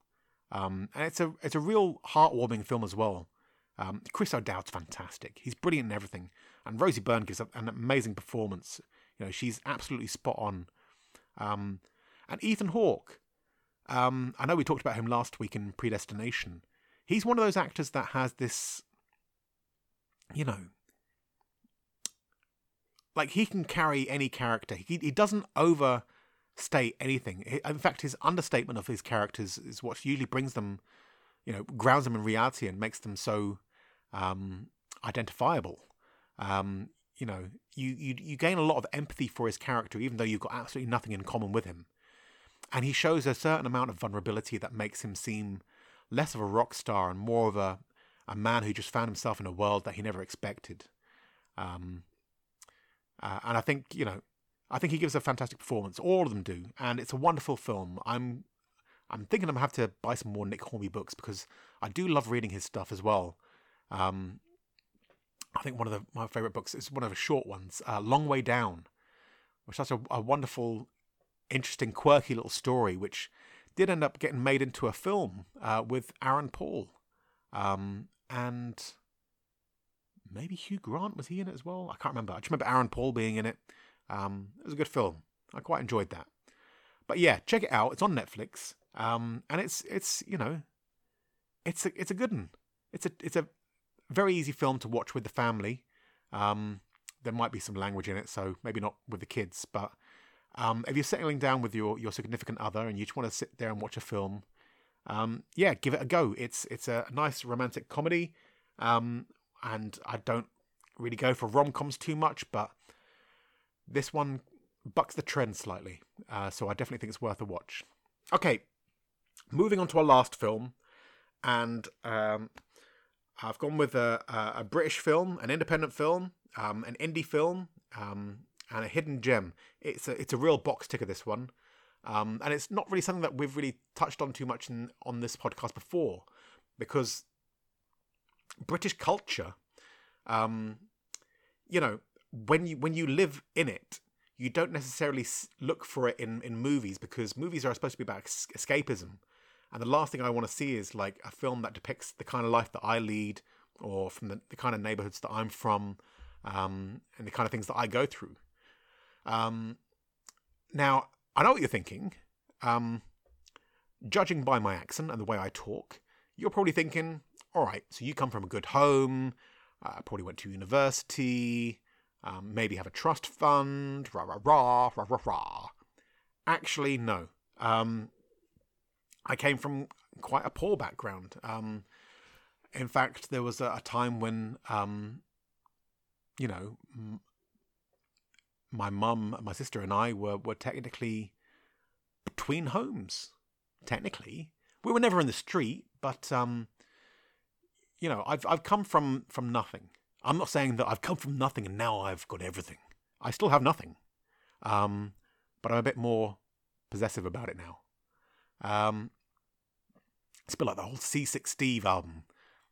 um, and it's a it's a real heartwarming film as well. Um, Chris O'Dowd's fantastic. He's brilliant in everything, and Rosie Byrne gives an amazing performance. You know, she's absolutely spot on. Um, and Ethan Hawke. Um, I know we talked about him last week in Predestination. He's one of those actors that has this, you know, like he can carry any character. He he doesn't overstate anything. In fact, his understatement of his characters is what usually brings them, you know, grounds them in reality and makes them so um, identifiable. Um, you know, you, you you gain a lot of empathy for his character, even though you've got absolutely nothing in common with him. And he shows a certain amount of vulnerability that makes him seem less of a rock star and more of a a man who just found himself in a world that he never expected. Um, uh, and I think you know, I think he gives a fantastic performance. All of them do, and it's a wonderful film. I'm I'm thinking I'm gonna have to buy some more Nick Hornby books because I do love reading his stuff as well. Um, I think one of the, my favorite books is one of the short ones, uh, Long Way Down, which has a, a wonderful, interesting, quirky little story, which did end up getting made into a film uh, with Aaron Paul. Um, and maybe Hugh Grant was he in it as well? I can't remember. I just remember Aaron Paul being in it. Um, it was a good film. I quite enjoyed that. But yeah, check it out. It's on Netflix, um, and it's it's you know, it's a it's a good one. It's a it's a very easy film to watch with the family. Um, there might be some language in it, so maybe not with the kids. But um, if you're settling down with your your significant other and you just want to sit there and watch a film, um, yeah, give it a go. It's it's a nice romantic comedy. Um, and I don't really go for rom coms too much, but this one bucks the trend slightly, uh, so I definitely think it's worth a watch. Okay, moving on to our last film, and um, I've gone with a, a, British film, an independent film, um, an indie film, um, and a hidden gem. It's a it's a real box ticker. This one. Um, and it's not really something that we've really touched on too much in, on this podcast before, because British culture, um, you know, when you when you live in it, you don't necessarily look for it in in movies because movies are supposed to be about escapism, and the last thing I want to see is like a film that depicts the kind of life that I lead, or from the, the kind of neighborhoods that I'm from, um, and the kind of things that I go through. Um, now I know what you're thinking. Um, judging by my accent and the way I talk, you're probably thinking, all right, so you come from a good home, uh, probably went to university, um, maybe have a trust fund, rah, rah, rah, rah, rah, rah. Actually, no. Um, I came from quite a poor background. Um, in fact, there was a, a time when, um, you know, m- my mum, my sister, and I were, were technically between homes. Technically, we were never in the street, but um, you know, I've I've come from from nothing. I'm not saying that I've come from nothing and now I've got everything. I still have nothing, um, but I'm a bit more possessive about it now. Um, it's a bit like the whole Seasick Steve album.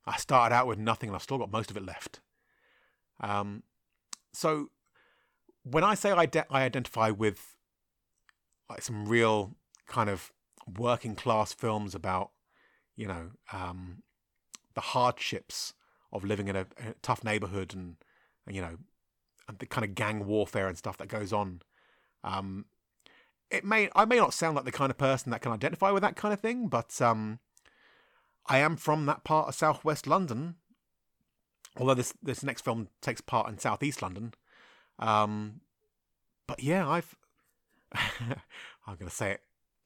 I started out with nothing and I've still got most of it left. Um, so when I say I, de- I identify with like some real kind of working class films about you know, um, the hardships of living in a, a tough neighborhood and, and, you know, and the kind of gang warfare and stuff that goes on. Um, it may I may not sound like the kind of person that can identify with that kind of thing, but um, I am from that part of southwest London. Although this this next film takes part in southeast London, um, but yeah, I've I'm gonna say it.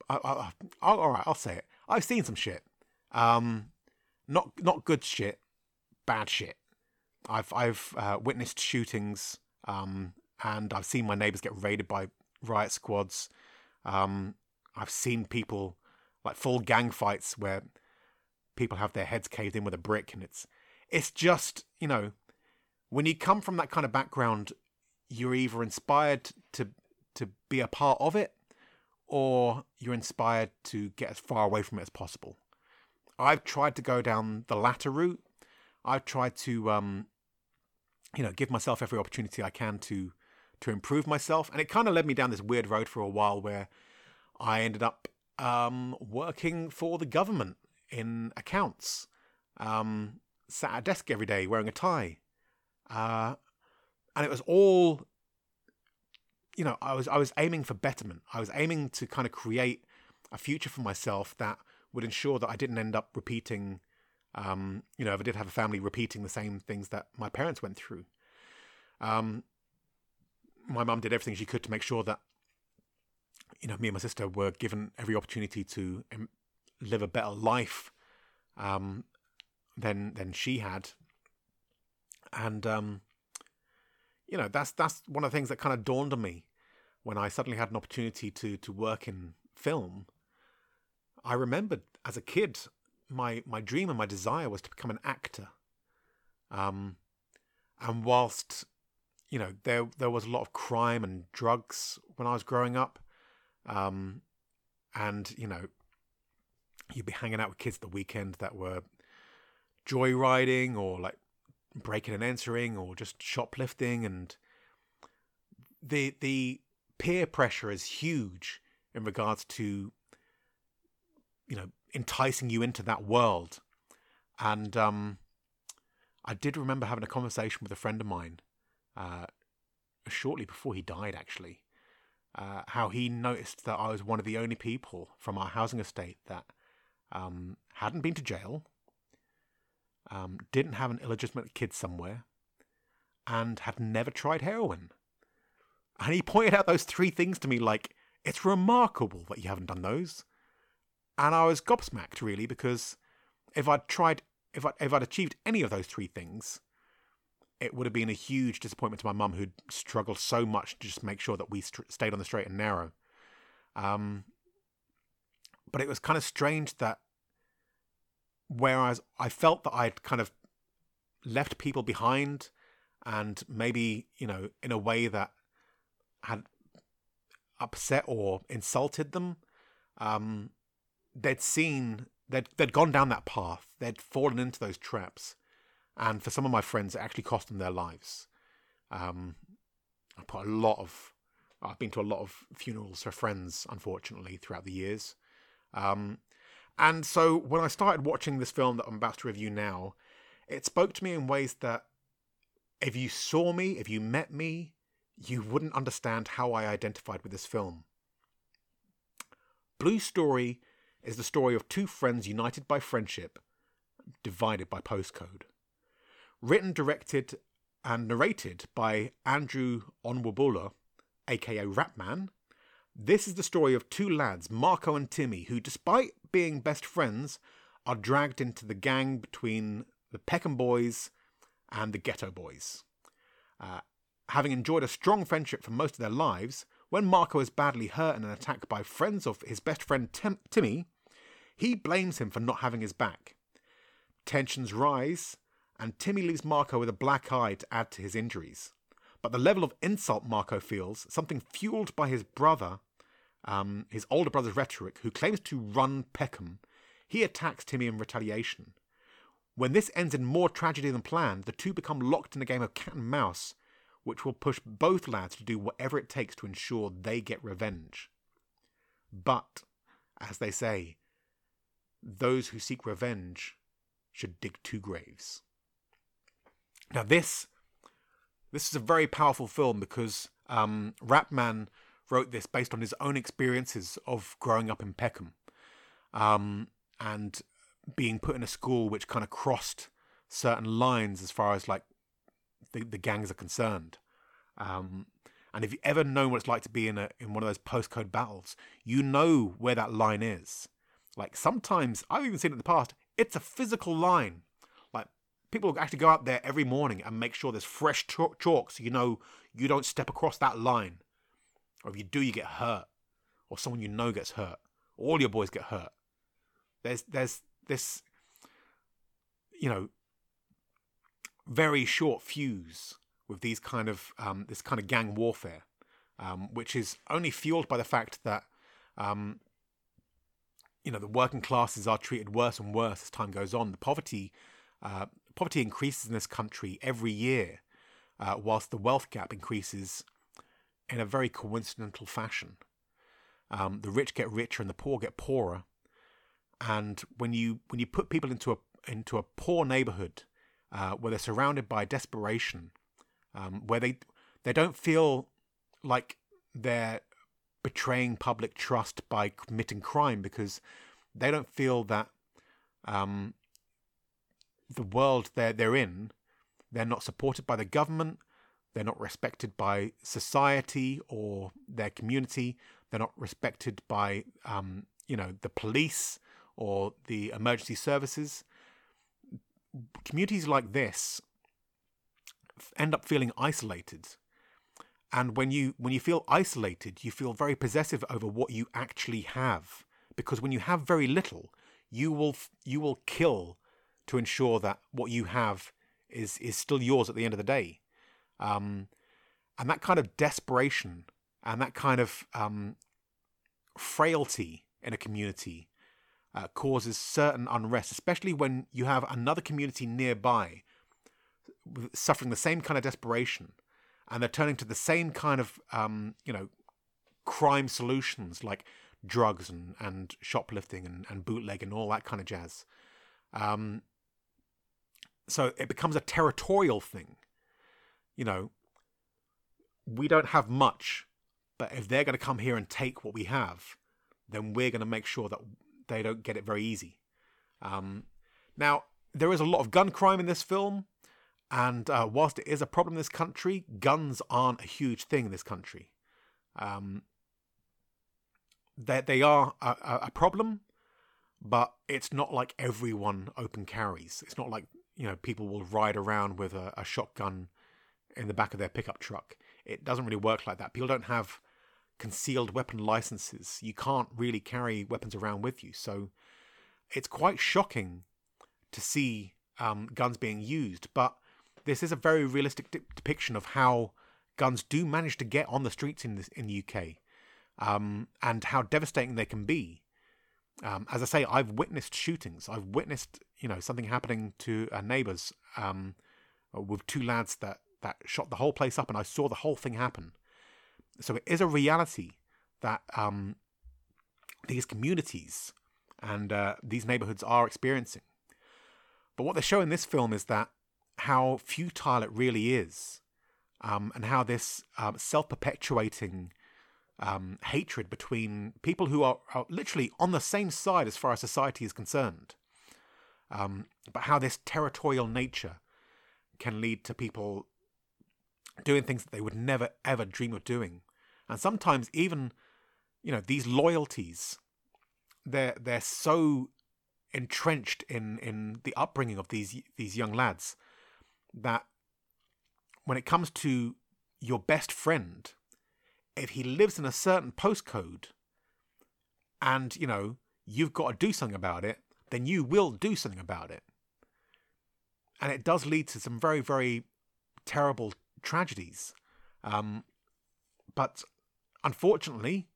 I, I, I, all right, I'll say it. I've seen some shit. Um, not not good shit, bad shit. I've I've uh, witnessed shootings, um, and I've seen my neighbours get raided by riot squads. Um, I've seen people like full gang fights where people have their heads caved in with a brick, and it's it's just you know when you come from that kind of background, you're either inspired to to be a part of it, or you're inspired to get as far away from it as possible. I've tried to go down the latter route. I've tried to, um, you know, give myself every opportunity I can to to improve myself, and it kind of led me down this weird road for a while where I ended up um, working for the government in accounts. Um, sat at a desk every day wearing a tie, uh, and it was all, you know, I was I was aiming for betterment. I was aiming to kind of create a future for myself that would ensure that I didn't end up repeating, um, you know, if I did have a family repeating the same things that my parents went through. Um, my mum did everything she could to make sure that, you know, me and my sister were given every opportunity to um, live a better life um, than than she had, and um, you know, that's that's one of the things that kind of dawned on me when I suddenly had an opportunity to to work in film I remembered as a kid, my my dream and my desire was to become an actor. Um, and whilst you know there there was a lot of crime and drugs when I was growing up, um, and you know you'd be hanging out with kids the weekend that were joyriding or like breaking and entering or just shoplifting and the the peer pressure is huge in regards to you know, enticing you into that world. And um, I did remember having a conversation with a friend of mine uh, shortly before he died, actually, uh, how he noticed that I was one of the only people from our housing estate that um, hadn't been to jail, um, didn't have an illegitimate kid somewhere, and had never tried heroin. And he pointed out those three things to me like, it's remarkable that you haven't done those and I was gobsmacked really because if I'd tried, if I if I'd achieved any of those three things, it would have been a huge disappointment to my mum who'd struggled so much to just make sure that we st- stayed on the straight and narrow. Um, but it was kind of strange that whereas I felt that I'd kind of left people behind and maybe, you know, in a way that had upset or insulted them, um, they'd seen they'd they'd gone down that path. They'd fallen into those traps, and for some of my friends, it actually cost them their lives. Um, I put a lot of I've been to a lot of funerals for friends, unfortunately, throughout the years. Um, and so when I started watching this film that I'm about to review now, it spoke to me in ways that if you saw me, if you met me, you wouldn't understand how I identified with this film. Blue Story is the story of two friends united by friendship, divided by postcode. Written, directed, and narrated by Andrew Onwubolu, aka Rapman, this is the story of two lads, Marco and Timmy, who, despite being best friends, are dragged into the gang between the Peckham Boys and the Ghetto Boys. Uh, having enjoyed a strong friendship for most of their lives, when Marco is badly hurt in an attack by friends of his best friend Tim- Timmy, he blames him for not having his back. Tensions rise, and Timmy leaves Marco with a black eye to add to his injuries. But the level of insult Marco feels, something fueled by his brother, um, his older brother's rhetoric, who claims to run Peckham, he attacks Timmy in retaliation. When this ends in more tragedy than planned, the two become locked in a game of cat and mouse, which will push both lads to do whatever it takes to ensure they get revenge. But, as they say, those who seek revenge should dig two graves. Now this this is a very powerful film because um, Rapman wrote this based on his own experiences of growing up in Peckham um, and being put in a school which kind of crossed certain lines as far as like the, the gangs are concerned. Um, and if you ever known what it's like to be in a in one of those postcode battles, you know where that line is. Like sometimes I've even seen it in the past. It's a physical line. Like people actually go out there every morning and make sure there's fresh chalk, so you know you don't step across that line. Or if you do, you get hurt, or someone you know gets hurt. All your boys get hurt. There's there's this, you know, very short fuse with these kind of um, this kind of gang warfare, um, which is only fueled by the fact that um, you know the working classes are treated worse and worse as time goes on. The poverty uh, poverty increases in this country every year, uh, whilst the wealth gap increases in a very coincidental fashion. Um, the rich get richer and the poor get poorer, and when you when you put people into a into a poor neighborhood uh, where they're surrounded by desperation, um, where they they don't feel like they're betraying public trust by committing crime because they don't feel that um, the world they're they're in, they're not supported by the government, they're not respected by society or their community, they're not respected by um, you know the police or the emergency services. Communities like this end up feeling isolated. And when you when you feel isolated, you feel very possessive over what you actually have because when you have very little, you will you will kill to ensure that what you have is is still yours at the end of the day. Um, and that kind of desperation and that kind of um, frailty in a community uh, causes certain unrest, especially when you have another community nearby suffering the same kind of desperation, and they're turning to the same kind of um, you know crime solutions like drugs and, and shoplifting and, and bootleg and all that kind of jazz. Um, so it becomes a territorial thing. You know, we don't have much, but if they're going to come here and take what we have, then we're going to make sure that they don't get it very easy. Um, now, there is a lot of gun crime in this film. And uh, whilst it is a problem in this country, guns aren't a huge thing in this country. Um, they, they are a, a problem, but it's not like everyone open carries. It's not like you know people will ride around with a, a shotgun in the back of their pickup truck. It doesn't really work like that. People don't have concealed weapon licenses. You can't really carry weapons around with you. So it's quite shocking to see um, guns being used. But this is a very realistic de- depiction of how guns do manage to get on the streets in in the UK, um, and how devastating they can be. Um, as I say, I've witnessed shootings. I've witnessed, you know, something happening to our neighbours um, with two lads that that shot the whole place up, and I saw the whole thing happen. So it is a reality that um, these communities and uh, these neighbourhoods are experiencing. But what they show in this film is that how futile it really is, um, and how this um, self perpetuating um, hatred between people who are, are, literally on the same side as far as society is concerned, um, but how this territorial nature can lead to people doing things that they would never ever dream of doing, and sometimes even, you know, these loyalties, they're they're so entrenched in in the upbringing of these these young lads that when it comes to your best friend, if he lives in a certain postcode and, you know, you've got to do something about it, then you will do something about it. And it does lead to some very, very terrible tragedies. Um, but unfortunately,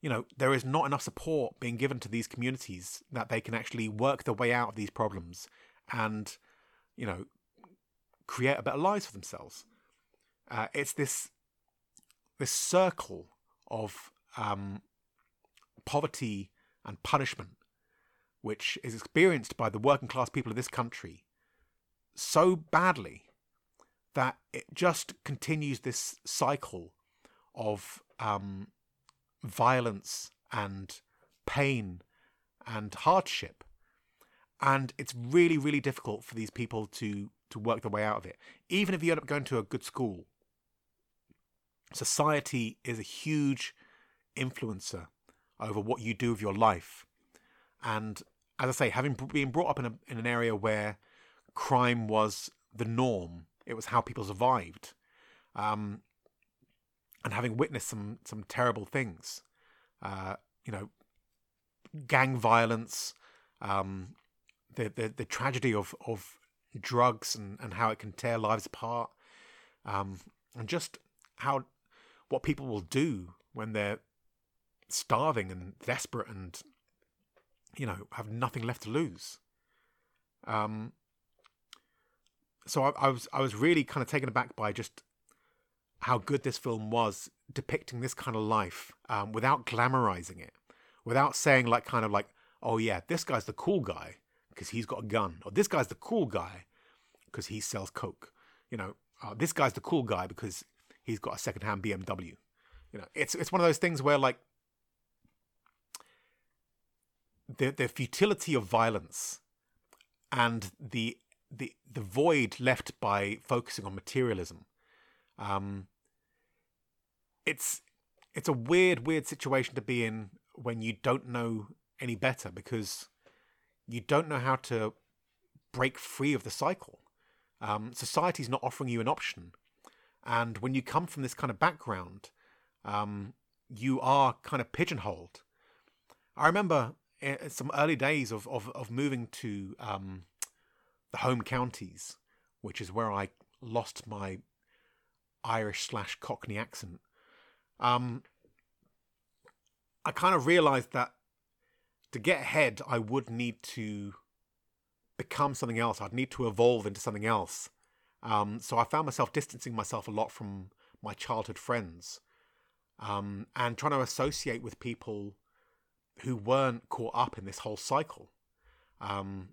you know, there is not enough support being given to these communities that they can actually work their way out of these problems and you know, create a better lives for themselves. Uh, it's this this circle of um, poverty and punishment, which is experienced by the working class people of this country so badly that it just continues this cycle of um, violence and pain and hardship. And it's really, really difficult for these people to, to work their way out of it. Even if you end up going to a good school, society is a huge influencer over what you do with your life. And as I say, having been brought up in, a, in an area where crime was the norm, it was how people survived, um, and having witnessed some some terrible things, uh, you know, gang violence, um, the, the the tragedy of of drugs and, and how it can tear lives apart, um, and just how what people will do when they're starving and desperate and you know have nothing left to lose. Um, so I, I was I was really kind of taken aback by just how good this film was depicting this kind of life um, without glamorizing it, without saying like kind of like, oh yeah, this guy's the cool guy because he's got a gun, or this guy's the cool guy because he sells coke. You know, uh, this guy's the cool guy because he's got a secondhand BMW. You know, it's it's one of those things where like the the futility of violence and the the the void left by focusing on materialism. Um, it's it's a weird, weird situation to be in when you don't know any better because you don't know how to break free of the cycle. Um, society's not offering you an option, and when you come from this kind of background, um, you are kind of pigeonholed. I remember eh, some early days of of, of moving to um, the home counties, which is where I lost my Irish slash Cockney accent. Um, I kind of realized that to get ahead, I would need to become something else. I'd need to evolve into something else. Um, so I found myself distancing myself a lot from my childhood friends um, and trying to associate with people who weren't caught up in this whole cycle. Um,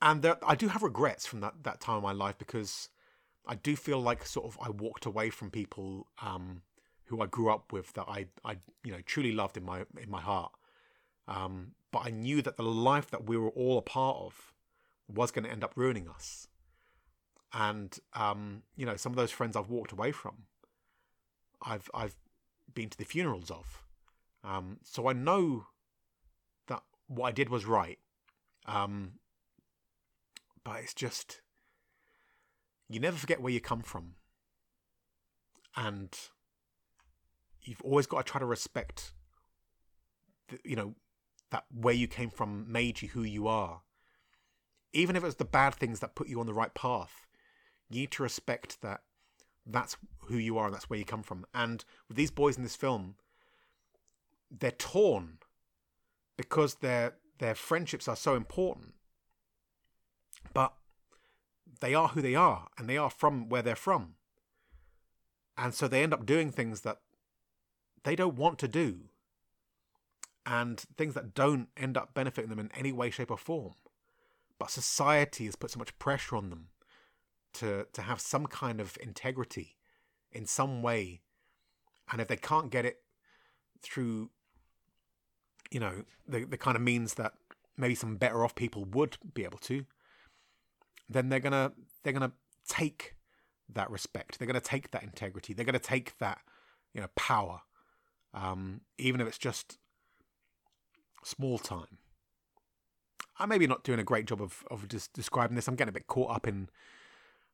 and there, I do have regrets from that that time of my life because I do feel like sort of I walked away from people um, who I grew up with that I I you know truly loved in my in my heart. Um, but I knew that the life that we were all a part of was going to end up ruining us. And um, you know, some of those friends I've walked away from, I've I've been to the funerals of. Um, so I know that what I did was right. Um, but it's just you never forget where you come from, and you've always got to try to respect, the, you know, that where you came from made you who you are. Even if it's the bad things that put you on the right path, you need to respect that that's who you are and that's where you come from. And with these boys in this film, they're torn because their their friendships are so important but they are who they are, and they are from where they're from. And so they end up doing things that they don't want to do, and things that don't end up benefiting them in any way, shape, or form. But society has put so much pressure on them to, to have some kind of integrity in some way. And if they can't get it through, you know, the, the kind of means that maybe some better off people would be able to, then they're gonna they're gonna take that respect. They're gonna take that integrity. They're gonna take that you know power, um, even if it's just small time. I'm maybe not doing a great job of of just describing this. I'm getting a bit caught up in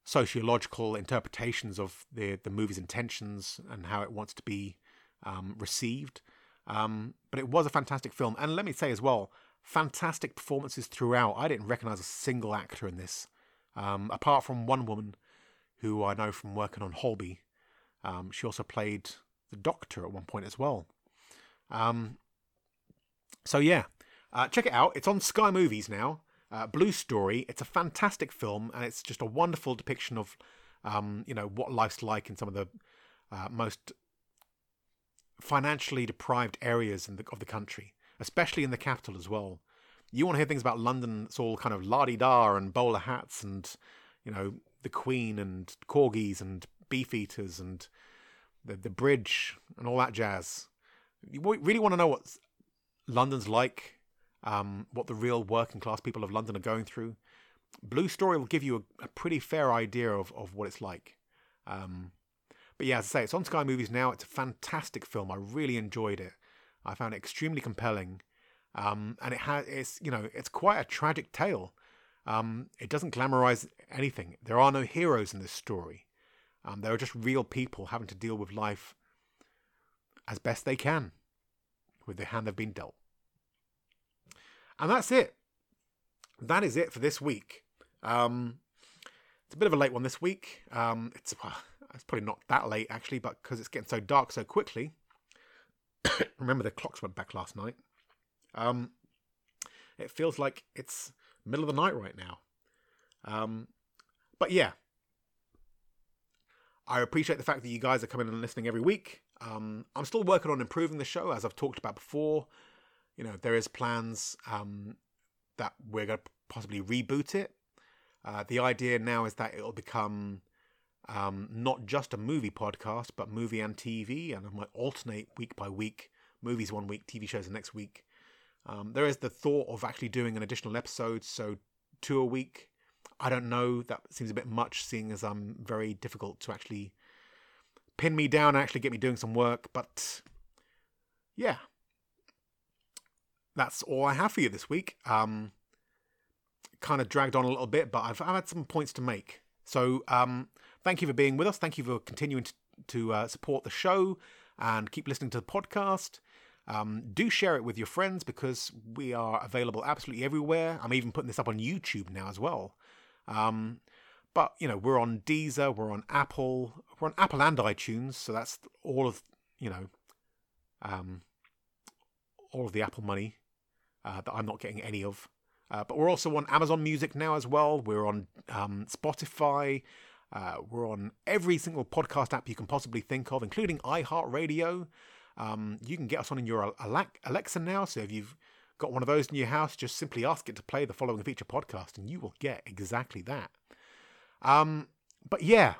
sociological interpretations of the the movie's intentions and how it wants to be um, received. Um, but it was a fantastic film, and let me say as well, fantastic performances throughout. I didn't recognize a single actor in this. Um, apart from one woman who I know from working on Holby, um, she also played the Doctor at one point as well. Um, so yeah, uh, check it out. It's on Sky Movies now. Uh, Blue Story. It's a fantastic film, and it's just a wonderful depiction of, um, you know, what life's like in some of the uh, most financially deprived areas the, of the country. especially in the capital as well. You want to hear things about London It's all kind of la di da and bowler hats and, you know, the Queen and corgis and beefeaters and the, the bridge and all that jazz. You really want to know what London's like, um, what the real working class people of London are going through. Blue Story will give you a, a pretty fair idea of, of what it's like. Um, but yeah, as I say, it's on Sky Movies now. It's a fantastic film. I really enjoyed it. I found it extremely compelling, um, and it has it's you know it's quite a tragic tale. Um, it doesn't glamorize anything. There are no heroes in this story. Um, there are just real people having to deal with life as best they can with the hand they've been dealt. And that's it. That is it for this week. Um, it's a bit of a late one this week. Um, it's well, it's probably not that late actually, but because it's getting so dark so quickly. remember the clocks went back last night. Um, it feels like it's middle of the night right now. Um, but yeah, I appreciate the fact that you guys are coming and listening every week. Um, I'm still working on improving the show, as I've talked about before. You know, there is plans um, that we're going to possibly reboot it. Uh, the idea now is that it'll become um, not just a movie podcast, but movie and TV, and I might alternate week by week, movies one week, TV shows the next week. Um, there is the thought of actually doing an additional episode, so two a week. I don't know. That seems a bit much, seeing as I'm very difficult to actually pin me down and actually get me doing some work. But yeah, that's all I have for you this week. Um, kind of dragged on a little bit, but I've, I've had some points to make. So um, thank you for being with us. Thank you for continuing to, to uh, support the show and keep listening to the podcast. Um, do share it with your friends because we are available absolutely everywhere. I'm even putting this up on YouTube now as well. Um, but you know, we're on Deezer, we're on Apple, we're on Apple and iTunes, so that's all of you know, um, all of the Apple money uh, that I'm not getting any of. Uh, but we're also on Amazon Music now as well. We're on um, Spotify. Uh, we're on every single podcast app you can possibly think of, including iHeartRadio. Um, you can get us on in your Alexa now. So if you've got one of those in your house, just simply ask it to play the following feature podcast, and you will get exactly that. Um, but yeah,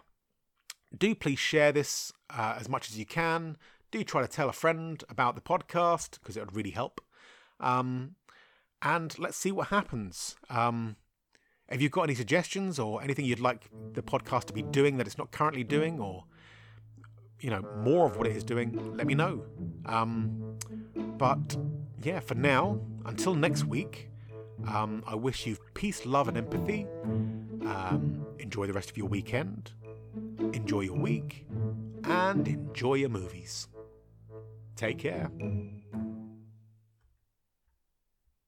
do please share this uh, as much as you can. Do try to tell a friend about the podcast because it would really help. Um, and let's see what happens. Um, if you've got any suggestions or anything you'd like the podcast to be doing that it's not currently doing, or you know more of what it is doing, let me know. Um, but yeah, for now, until next week, um, I wish you peace, love, and empathy. Um, enjoy the rest of your weekend. Enjoy your week, and enjoy your movies. Take care.